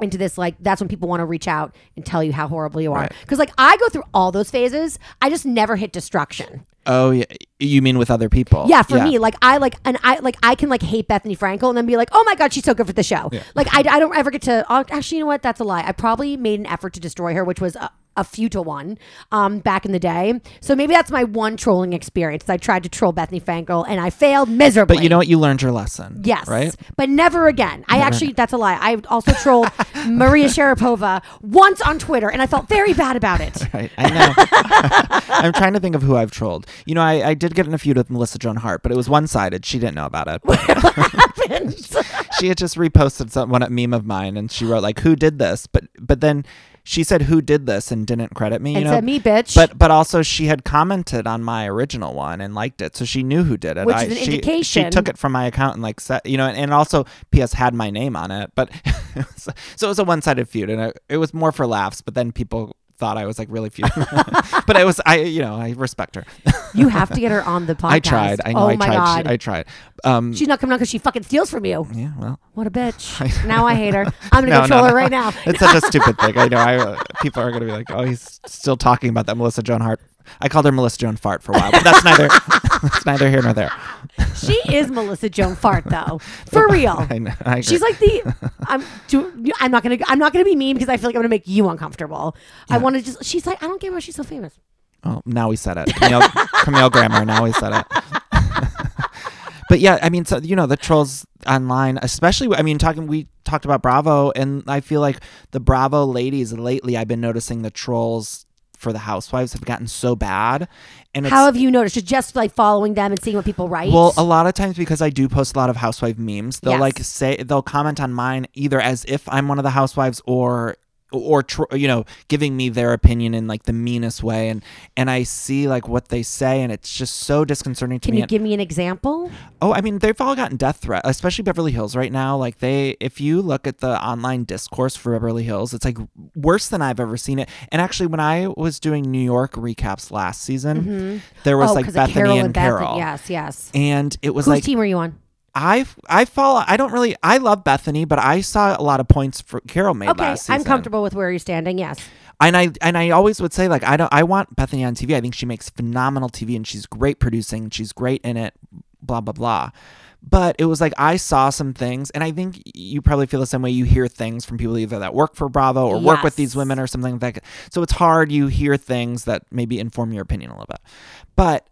into this like that's when people want to reach out and tell you how horrible you are. Right. Because like I go through all those phases, I just never hit destruction. Oh, yeah. You mean with other people? Yeah, for me, like I like and I like I can like hate Bethenny Frankel and then be like, oh my god, she's so good for the show. Like I, I don't ever get to. oh, Actually, you know what? That's a lie. I probably made an effort to destroy her, which was a, a futile one um, back in the day. So maybe that's my one trolling experience. I tried to troll Bethenny Frankel and I failed miserably. But you know what? You learned your lesson. Yes. Right? But never again. I actually, that's a lie. I also trolled Maria Sharapova once on Twitter and I felt very bad about it. Right. I know. I'm trying to think of who I've trolled. You know, I, I did get in a feud with Melissa Joan Hart, but it was one sided. She didn't know about it. what happened? she had just reposted some one a meme of mine and she wrote like who did this but but then she said who did this and didn't credit me? You And know? said, "Me, bitch." but but also she had commented on my original one and liked it so she knew who did it. Which I, is an she, she took it from my account and like set you know and, and also ps had my name on it but so it was a one-sided feud and it, it was more for laughs but then people thought i was like really feuding but i was i you know i respect her you have to get her on the podcast. i tried i know oh i my tried God. She, i tried um She's not coming on because she fucking steals from you. yeah well What a bitch. now I hate her. I'm going to No, go no, troll her no. right now. It's such a stupid thing. I know. I uh, people are going to be like, "Oh, he's still talking about that Melissa Joan Hart." I called her Melissa Joan Fart for a while, but that's neither that's neither here nor there. She is Melissa Joan Fart, though. For real. I know. I. She's like the I'm do, I'm not gonna I'm not gonna be mean because I feel like I'm gonna make you uncomfortable. I want to just she's like I don't get why she's so famous. oh, now we said it. Camille, Camille Grammer. Now we said it. but yeah, I mean, so you know, the trolls online, especially. I mean, talking. We talked about Bravo, and I feel like the Bravo ladies lately. I've been noticing the trolls for the housewives have gotten so bad, and it's How have you noticed? Just just like following them and seeing what people write. Well, a lot of times because I do post a lot of housewife memes, they'll Yes. like say they'll comment on mine either as if I'm one of the housewives or or tr- you know giving me their opinion in like the meanest way and and I see like what they say and it's just so disconcerting to Can me. Can you And- give me an example? oh, I mean they've all gotten death threat, especially Beverly Hills right now. Like they if you look at the online discourse for Beverly Hills, it's like worse than I've ever seen it. And actually when I was doing New York recaps last season, mm-hmm. there was oh, like Bethenny Carole and Bethenny. Carole. Yes, yes. And it was Whose like team were you on? I I follow. I don't really. I love Bethenny, but I saw a lot of points for Carole made Okay, last season. I'm comfortable with where you're standing. Yes. And I and I always would say like I don't. I want Bethenny on TV. I think she makes phenomenal TV, and she's great producing. She's great in it. Blah blah blah. But it was like I saw some things, and I think you probably feel the same way. You hear things from people either that work for Bravo or work with these women or something like that. So it's hard. You hear things that maybe inform your opinion a little bit. But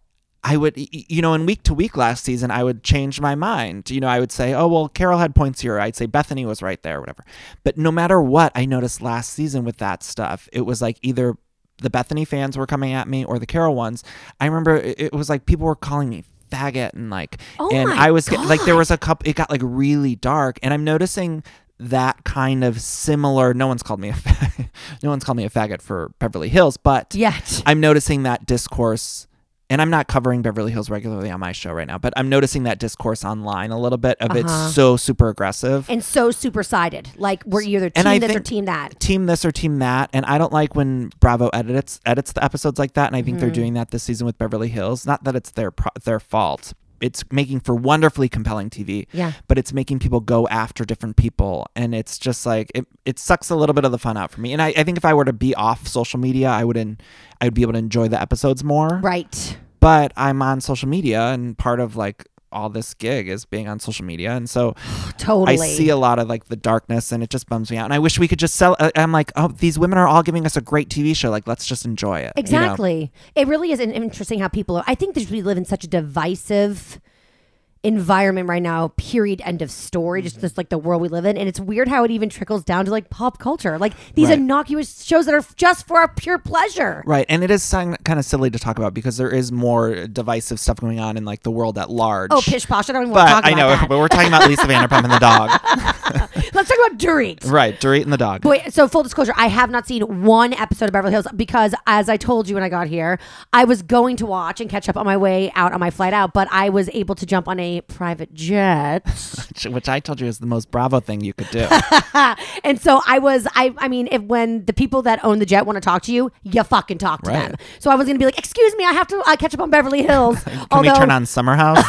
I would, you know, in week to week last season, I would change my mind. You know, I would say, oh, well, Carole had points here. I'd say Bethenny was right there, whatever. But no matter what, I noticed last season with that stuff, it was like either the Bethenny fans were coming at me or the Carole ones. I remember it, was like people were calling me faggot and like, Oh and I was get- like, there was a couple, it got like really dark. And I'm noticing that kind of similar, no one's called me a faggot, no one's called me a faggot for Beverly Hills, but Yet. I'm noticing that discourse, and I'm not covering Beverly Hills regularly on my show right now, but I'm noticing that discourse online a little bit of Uh-huh. it's so super aggressive. and so super sided. Like we're either team And I this or team that. Team this or team that, and I don't like when Bravo edits edits the episodes like that, and I think Mm-hmm. they're doing that this season with Beverly Hills. Not that it's their pro- their fault. It's making for wonderfully compelling TV. Yeah. But it's making people go after different people, and it's just like it. It sucks a little bit of the fun out for me. And I, I think if I were to be off social media, I would en- I would be able to enjoy the episodes more. Right. but I'm on social media and part of like all this gig is being on social media and so Totally. I see a lot of like the darkness and it just bums me out and I wish we could just sell I- I'm like oh these women are all giving us a great TV show like let's just enjoy it you know? Exactly. It really is interesting how people are. I think that we live in such a divisive environment right now, period, end of story, Mm-hmm. just, just like the world we live in. And it's weird how it even trickles down to like pop culture. Like these Right. innocuous shows that are just for our pure pleasure. Right, and it is kind of silly to talk about because there is more divisive stuff going on in like the world at large. Oh, pish posh. I don't even want to talk But talk I know, that. but we're talking about Lisa Vanderpump and the dog. Let's talk about Dorit. right, Dorit and the dog. Boy, so full disclosure, I have not seen one episode of Beverly Hills because, as I told you when I got here, I was going to watch and catch up on my way out on my flight out, but I was able to jump on a private jet, which I told you is the most Bravo thing you could do. and so I was, I, I mean, if when the people that own the jet want to talk to you, you fucking talk to Right. them. So I was gonna be like, "Excuse me, I have to uh, catch up on Beverly Hills." Can we turn on Summer House?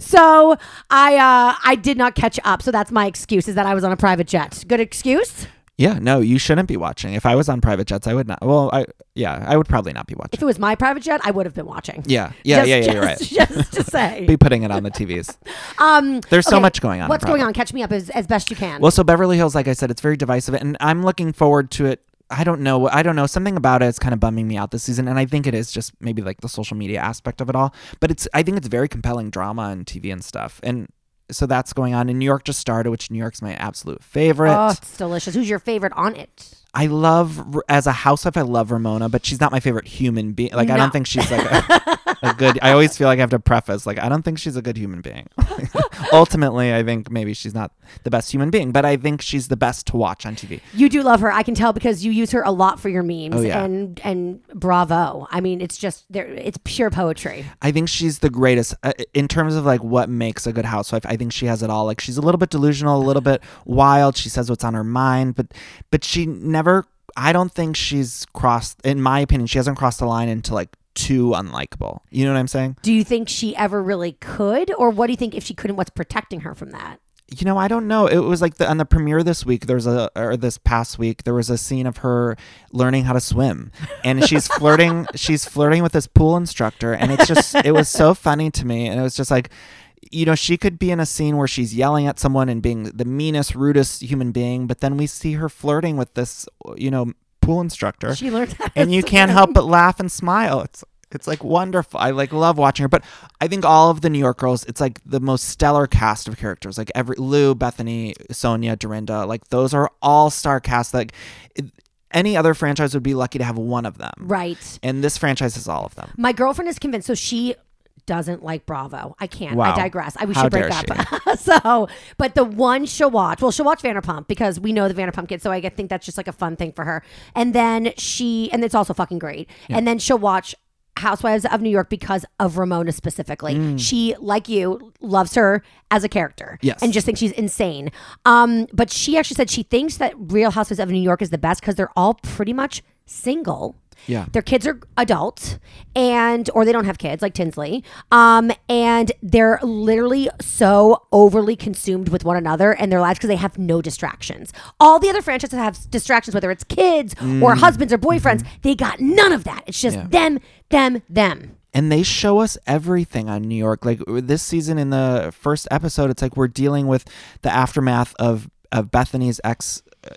So I, uh, I did not catch up. So that's my excuse is that I was on a private jet. Good excuse. yeah, no, you shouldn't be watching. If I was on private jets, I would not. Well, I yeah, I would probably not be watching. If it was my private jet, I would have been watching. Yeah, yeah, Just- yeah, yeah. just, You're right. Just to say. Be putting it on the TVs. Um, There's so much going on. What's going on? Catch me up as, as best you can. Well, so Beverly Hills, like I said, it's very divisive, and I'm looking forward to it. I don't know. I don't know. Something about it is kind of bumming me out this season, and I think it is just maybe like the social media aspect of it all. But it's. I think it's very compelling drama and TV and stuff, and so that's going on. And New York just started, which New York's my absolute favorite. oh, it's delicious. Who's your favorite on it? I love as a housewife. I love Ramona, but she's not my favorite human being. Like I don't think she's like a, a good. I always feel like I have to preface like I don't think she's a good human being. Ultimately, I think maybe she's not the best human being, but I think she's the best to watch on TV. You do love her. I can tell because you use her a lot for your memes. Oh, yeah. And and bravo. I mean, it's just there. It's pure poetry. I think she's the greatest uh, in terms of like what makes a good housewife. I think she has it all. Like she's a little bit delusional, a little bit wild. She says what's on her mind, but but she never. I don't think she's crossed. In my opinion, she hasn't crossed the line into like too unlikable. You know what I'm saying? Do you think she ever really could, or what do you think if she couldn't? What's protecting her from that? You know, I don't know. It was like the, on the premiere this week. There's a or this past week there was a scene of her learning how to swim, and she's flirting. she's flirting with this pool instructor, and it's just it was so funny to me, and it was just like. You know, she could be in a scene where she's yelling at someone and being the meanest, rudest human being, but then we see her flirting with this, you know, pool instructor She learned and you can't help but laugh and smile. It's it's like wonderful. I like love watching her. But I think all of the New York girls, it's like the most stellar cast of characters. Like every Lou, Bethenny, Sonja, Dorinda, like those are all star casts. Like it, any other franchise would be lucky to have one of them. Right. And this franchise has all of them. My girlfriend is convinced. So she doesn't like Bravo. I can't. Wow. I digress. I we How should break up. so, but the one she'll watch. Well, she'll watch Vanderpump because we know the Vanderpump kids. So I think that's just like a fun thing for her. And then she, and it's also fucking great. And then she'll watch. Housewives of New York because of Ramona specifically. Mm. She, like you, loves her as a character. Yes. And just thinks she's insane. Um, but she actually said she thinks that Real Housewives of New York is the best because they're all pretty much single. Yeah. Their kids are adults and or they don't have kids like Tinsley. Um and they're literally so overly consumed with one another and their lives because they have no distractions. All the other franchises have distractions whether it's kids or husbands or boyfriends. They got none of that. It's just Yeah. them, them, them. and they show us everything on New York. Like this season, in the first episode, it's like we're dealing with the aftermath of of Bethenny's ex uh,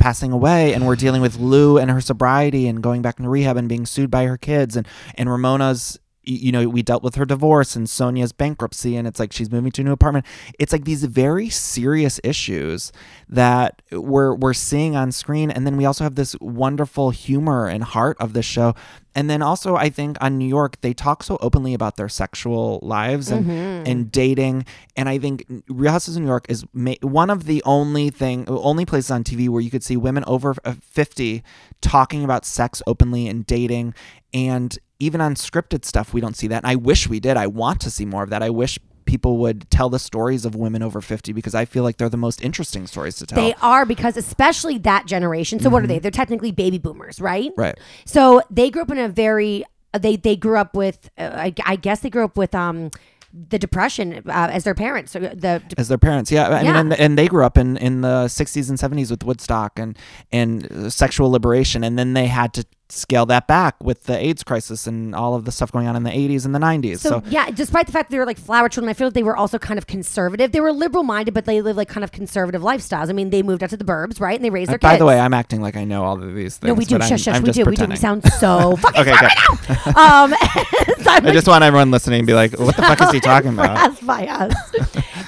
passing away, and we're dealing with Lou and her sobriety and going back into rehab and being sued by her kids, and and Ramona's. You know, we dealt with her divorce and Sonja's bankruptcy, and it's like she's moving to a new apartment. It's like these very serious issues that we're we're seeing on screen, and then we also have this wonderful humor and heart of the show. And then also, I think on New York, they talk so openly about their sexual lives and, and dating. And I think Real Houses of New York is ma- one of the only thing, only places on TV where you could see women over uh, 50 talking about sex openly and dating. And even on scripted stuff, we don't see that. And I wish we did. I want to see more of that. I wish people would tell the stories of women over 50 because I feel like they're the most interesting stories to tell. They are because especially that generation. So what are they? They're technically baby boomers, right? right. So they grew up in a very they they grew up with uh, I, I guess they grew up with um the depression uh, as their parents. So the as their parents. Yeah, I Yeah. mean, and, and they grew up in, in the 60s and 70s with Woodstock and and uh, sexual liberation, and then they had to scale that back with the AIDS crisis and all of the stuff going on in the 80s and the 90s. so, So, yeah, despite the fact that they were like flower children, I feel like they were also kind of conservative. They were liberal minded, but they lived like kind of conservative lifestyles. I mean, they moved out to the burbs, right? And they raised their by kids. By the way, I'm acting like I know all of these things. no, we do. Shush, I'm, shush. We do. We do. We sound so fucking Okay, smart okay. right now. Um, so I just want everyone listening to be like, what the fuck is he talking about? By us.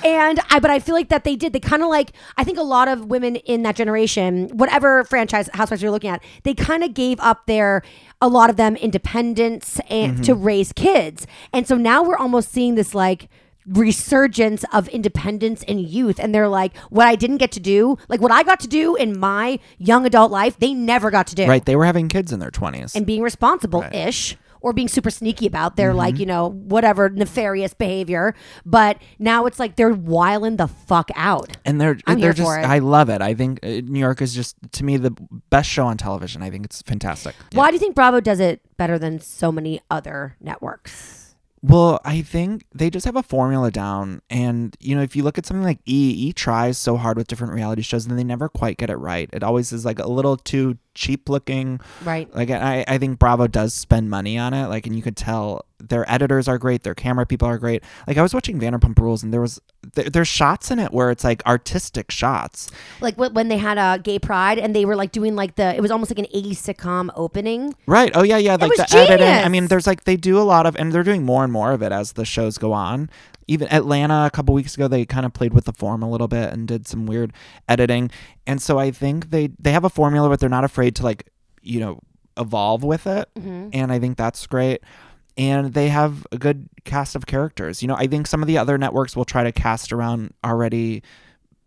And I, but I feel like that they did. They kind of like. I think a lot of women in that generation, whatever franchise housewives you're looking at, they kind of gave up their a lot of them independence and Mm-hmm. to raise kids. And so now we're almost seeing this like resurgence of independence and youth and they're like what I didn't get to do like what I got to do in my young adult life they never got to do Right. They were having kids in their 20s. and being responsible ish or being super sneaky about their like you know whatever nefarious behavior but now it's like they're wiling the fuck out and they're I'm they're here just for it. I love it. I think uh, New York is just to me the best show on television. I think it's fantastic. Yeah. why do you think bravo does it better than so many other networks Well, I think they just have a formula down. And, you know, if you look at something like E, E tries so hard with different reality shows and they never quite get it right. It always is like a little too cheap looking. right Like, I, I think Bravo does spend money on it. Like, and you could tell their editors are great, their camera people are great. Like, I was watching Vanderpump Rules and there was, there, there's shots in it where it's like artistic shots. like when they had a gay pride and they were like doing like the it was almost like an 80s sitcom opening Right. Oh yeah, yeah. Like was the editing. I mean, there's like they do a lot of, and they're doing more and more of it as the shows go on. Even Atlanta a couple weeks ago, they kind of played with the form a little bit and did some weird editing. And so I think they they have a formula, but they're not afraid to like you know evolve with it. Mm-hmm. And I think that's great. And they have a good cast of characters. You know, I think some of the other networks will try to cast around already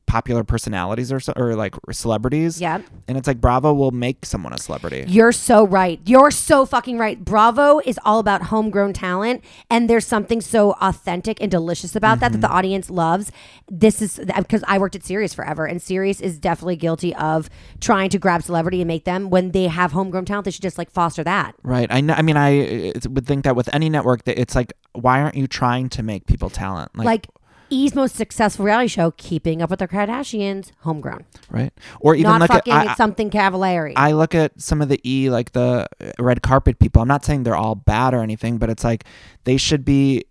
popular personalities or so, or like celebrities. yeah And it's like Bravo will make someone a celebrity. You're so right. You're so fucking right. Bravo is all about homegrown talent, and there's something so authentic and delicious about that that the mm-hmm. audience loves. This is because I worked at Sirius forever, and Sirius is definitely guilty of trying to grab celebrity and make them when they have homegrown talent. They should just like foster that. Right. I know. I mean, I would think that with any network, that it's like, why aren't you trying to make people talent? Like, E's most successful reality show, Keeping Up with the Kardashians, homegrown, right? Or even not look fucking at. I, something Cavallari. I look at some of the E, like the red carpet people. I'm not saying they're all bad or anything, but it's like they should be.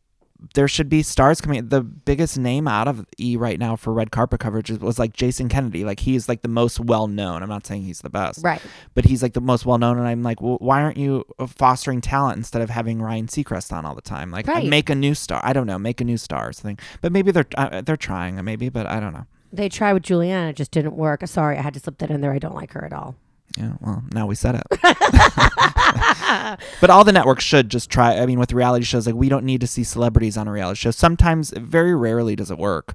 There should be stars coming. The biggest name out of E right now for red carpet coverage was like Jason Kennedy. Like he's like the most well known. I'm not saying he's the best, right. but he's like the most well known. And I'm like, well, why aren't you fostering talent instead of having Ryan Seacrest on all the time? Like, Right. make a new star. I don't know, make a new star or something. But maybe they're uh, they're trying, maybe, but I don't know. They tried with Giuliana, it just didn't work. Sorry, I had to slip that in there. I don't like her at all. Yeah, well, now we said it. but all the networks should just try. I mean, with reality shows, like we don't need to see celebrities on a reality show. Sometimes, very rarely, does it work.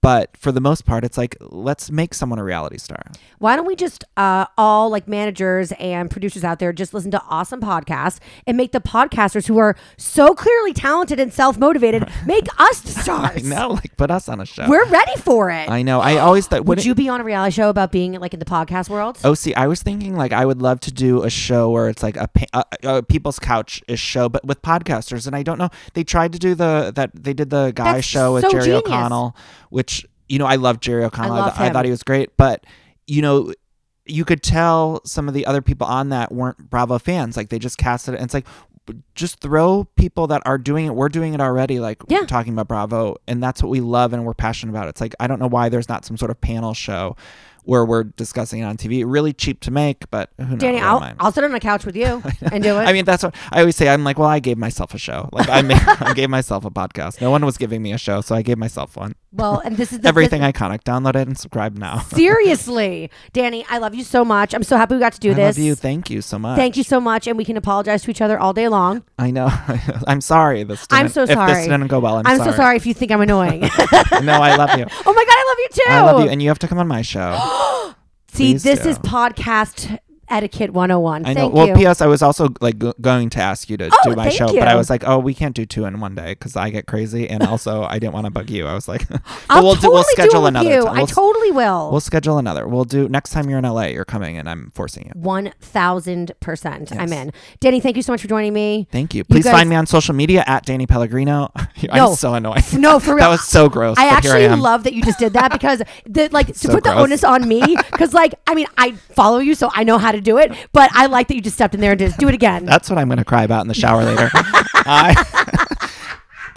But for the most part, it's like let's make someone a reality star. Why don't we just uh, all like managers and producers out there just listen to awesome podcasts and make the podcasters who are so clearly talented and self motivated make us the I stars. know, like put us on a show. We're ready for it. I know. I always thought. Would you be on a reality show about being like in the podcast world? Oh, see, I was thinking like I would love to do a show where it's like a, a, a uh, uh, uh, people's couch ish show, but with podcasters. And I don't know, they tried to do the that they did the guy That's show with so Jerry genius. O'Connell, which you know I love Jerry O'Connell. I, love th- I thought he was great, but you know. You could tell some of the other people on that weren't Bravo fans. Like they just casted it, and it's like, just throw people that are doing it. We're doing it already. Like Yeah. we're talking about Bravo, and that's what we love and we're passionate about. It's like I don't know why there's not some sort of panel show where we're discussing it on TV. Really cheap to make, but who knows? Danny, knows? I'll. I'll sit on a couch with you and do it. I mean, that's what I always say. I'm like, well, I gave myself a show. Like I, made, I gave myself a podcast. No one was giving me a show, so I gave myself one. Well, and this is the, Everything this- iconic. Download it and subscribe now. seriously, Danny, I love you so much. I'm so happy we got to do this. I this. love you. Thank you so much. Thank you so much, and we can apologize to each other all day long. I know. I'm sorry. This. I'm so If sorry. this didn't go well, I'm, I'm so sorry if you think I'm annoying. no, I love you. Oh my god, I love you too. I love you, and you have to come on my show. See, Please this do. is podcast etiquette 101. I know. Thank well, you. P.S. I was also like go- going to ask you to Oh, do my show, you. but I was like, oh, we can't do two in one day because I get crazy, and also I didn't want to bug you. I was like, but I'll we'll totally do. We'll schedule do another. you. time. I We'll, totally will. we'll schedule another. We'll do next time you're in LA. You're coming, and I'm forcing you. One thousand percent. I'm in. Danny, thank you so much for joining me. Thank you. Please guys- find me on social media at Danny Pellegrino. No. I'm so annoying. No, for real. that was so gross. I here I actually love that you just did that because the like to So put the onus on me because like I mean I follow you so I know how to do it, but I like that you just stepped in there and just do it again. That's what I'm going to cry about in the shower later. I,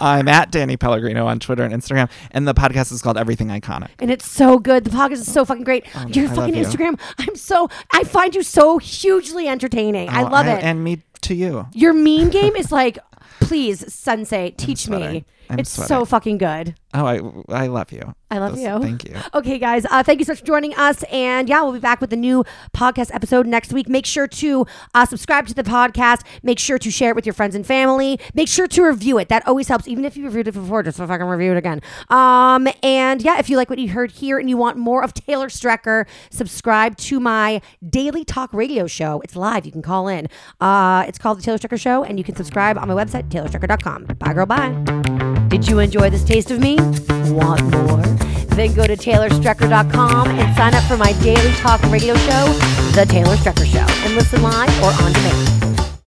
I'm at Danny Pellegrino on Twitter and Instagram, and the podcast is called Everything Iconic. and it's so good. The podcast is so fucking great. Oh, Your I fucking you. Instagram. I'm so I find you so hugely entertaining. I Oh, love it. And me to you. Your meme game is like Please, Sensei, teach me. Sweating. I'm it's so fucking good. Oh, I I love you. I love That's- you. Thank you. Okay, guys. Uh, thank you so much for joining us. And yeah, we'll be back with a new podcast episode next week. Make sure to uh, subscribe to the podcast. Make sure to share it with your friends and family. Make sure to review it. That always helps. Even if you reviewed it before, just fucking review it again. Um, and yeah, if you like what you heard here and you want more of Taylor Strecker, subscribe to my daily talk radio show. It's live. You can call in. Uh, it's called The Taylor Strecker Show, and you can subscribe on my website, taylorstrecker.com. Bye, girl. Bye. Did you enjoy this taste of me? Want more? Then go to taylorstrecker.com and sign up for my daily talk radio show, The Taylor Strecker Show, and listen live or on demand.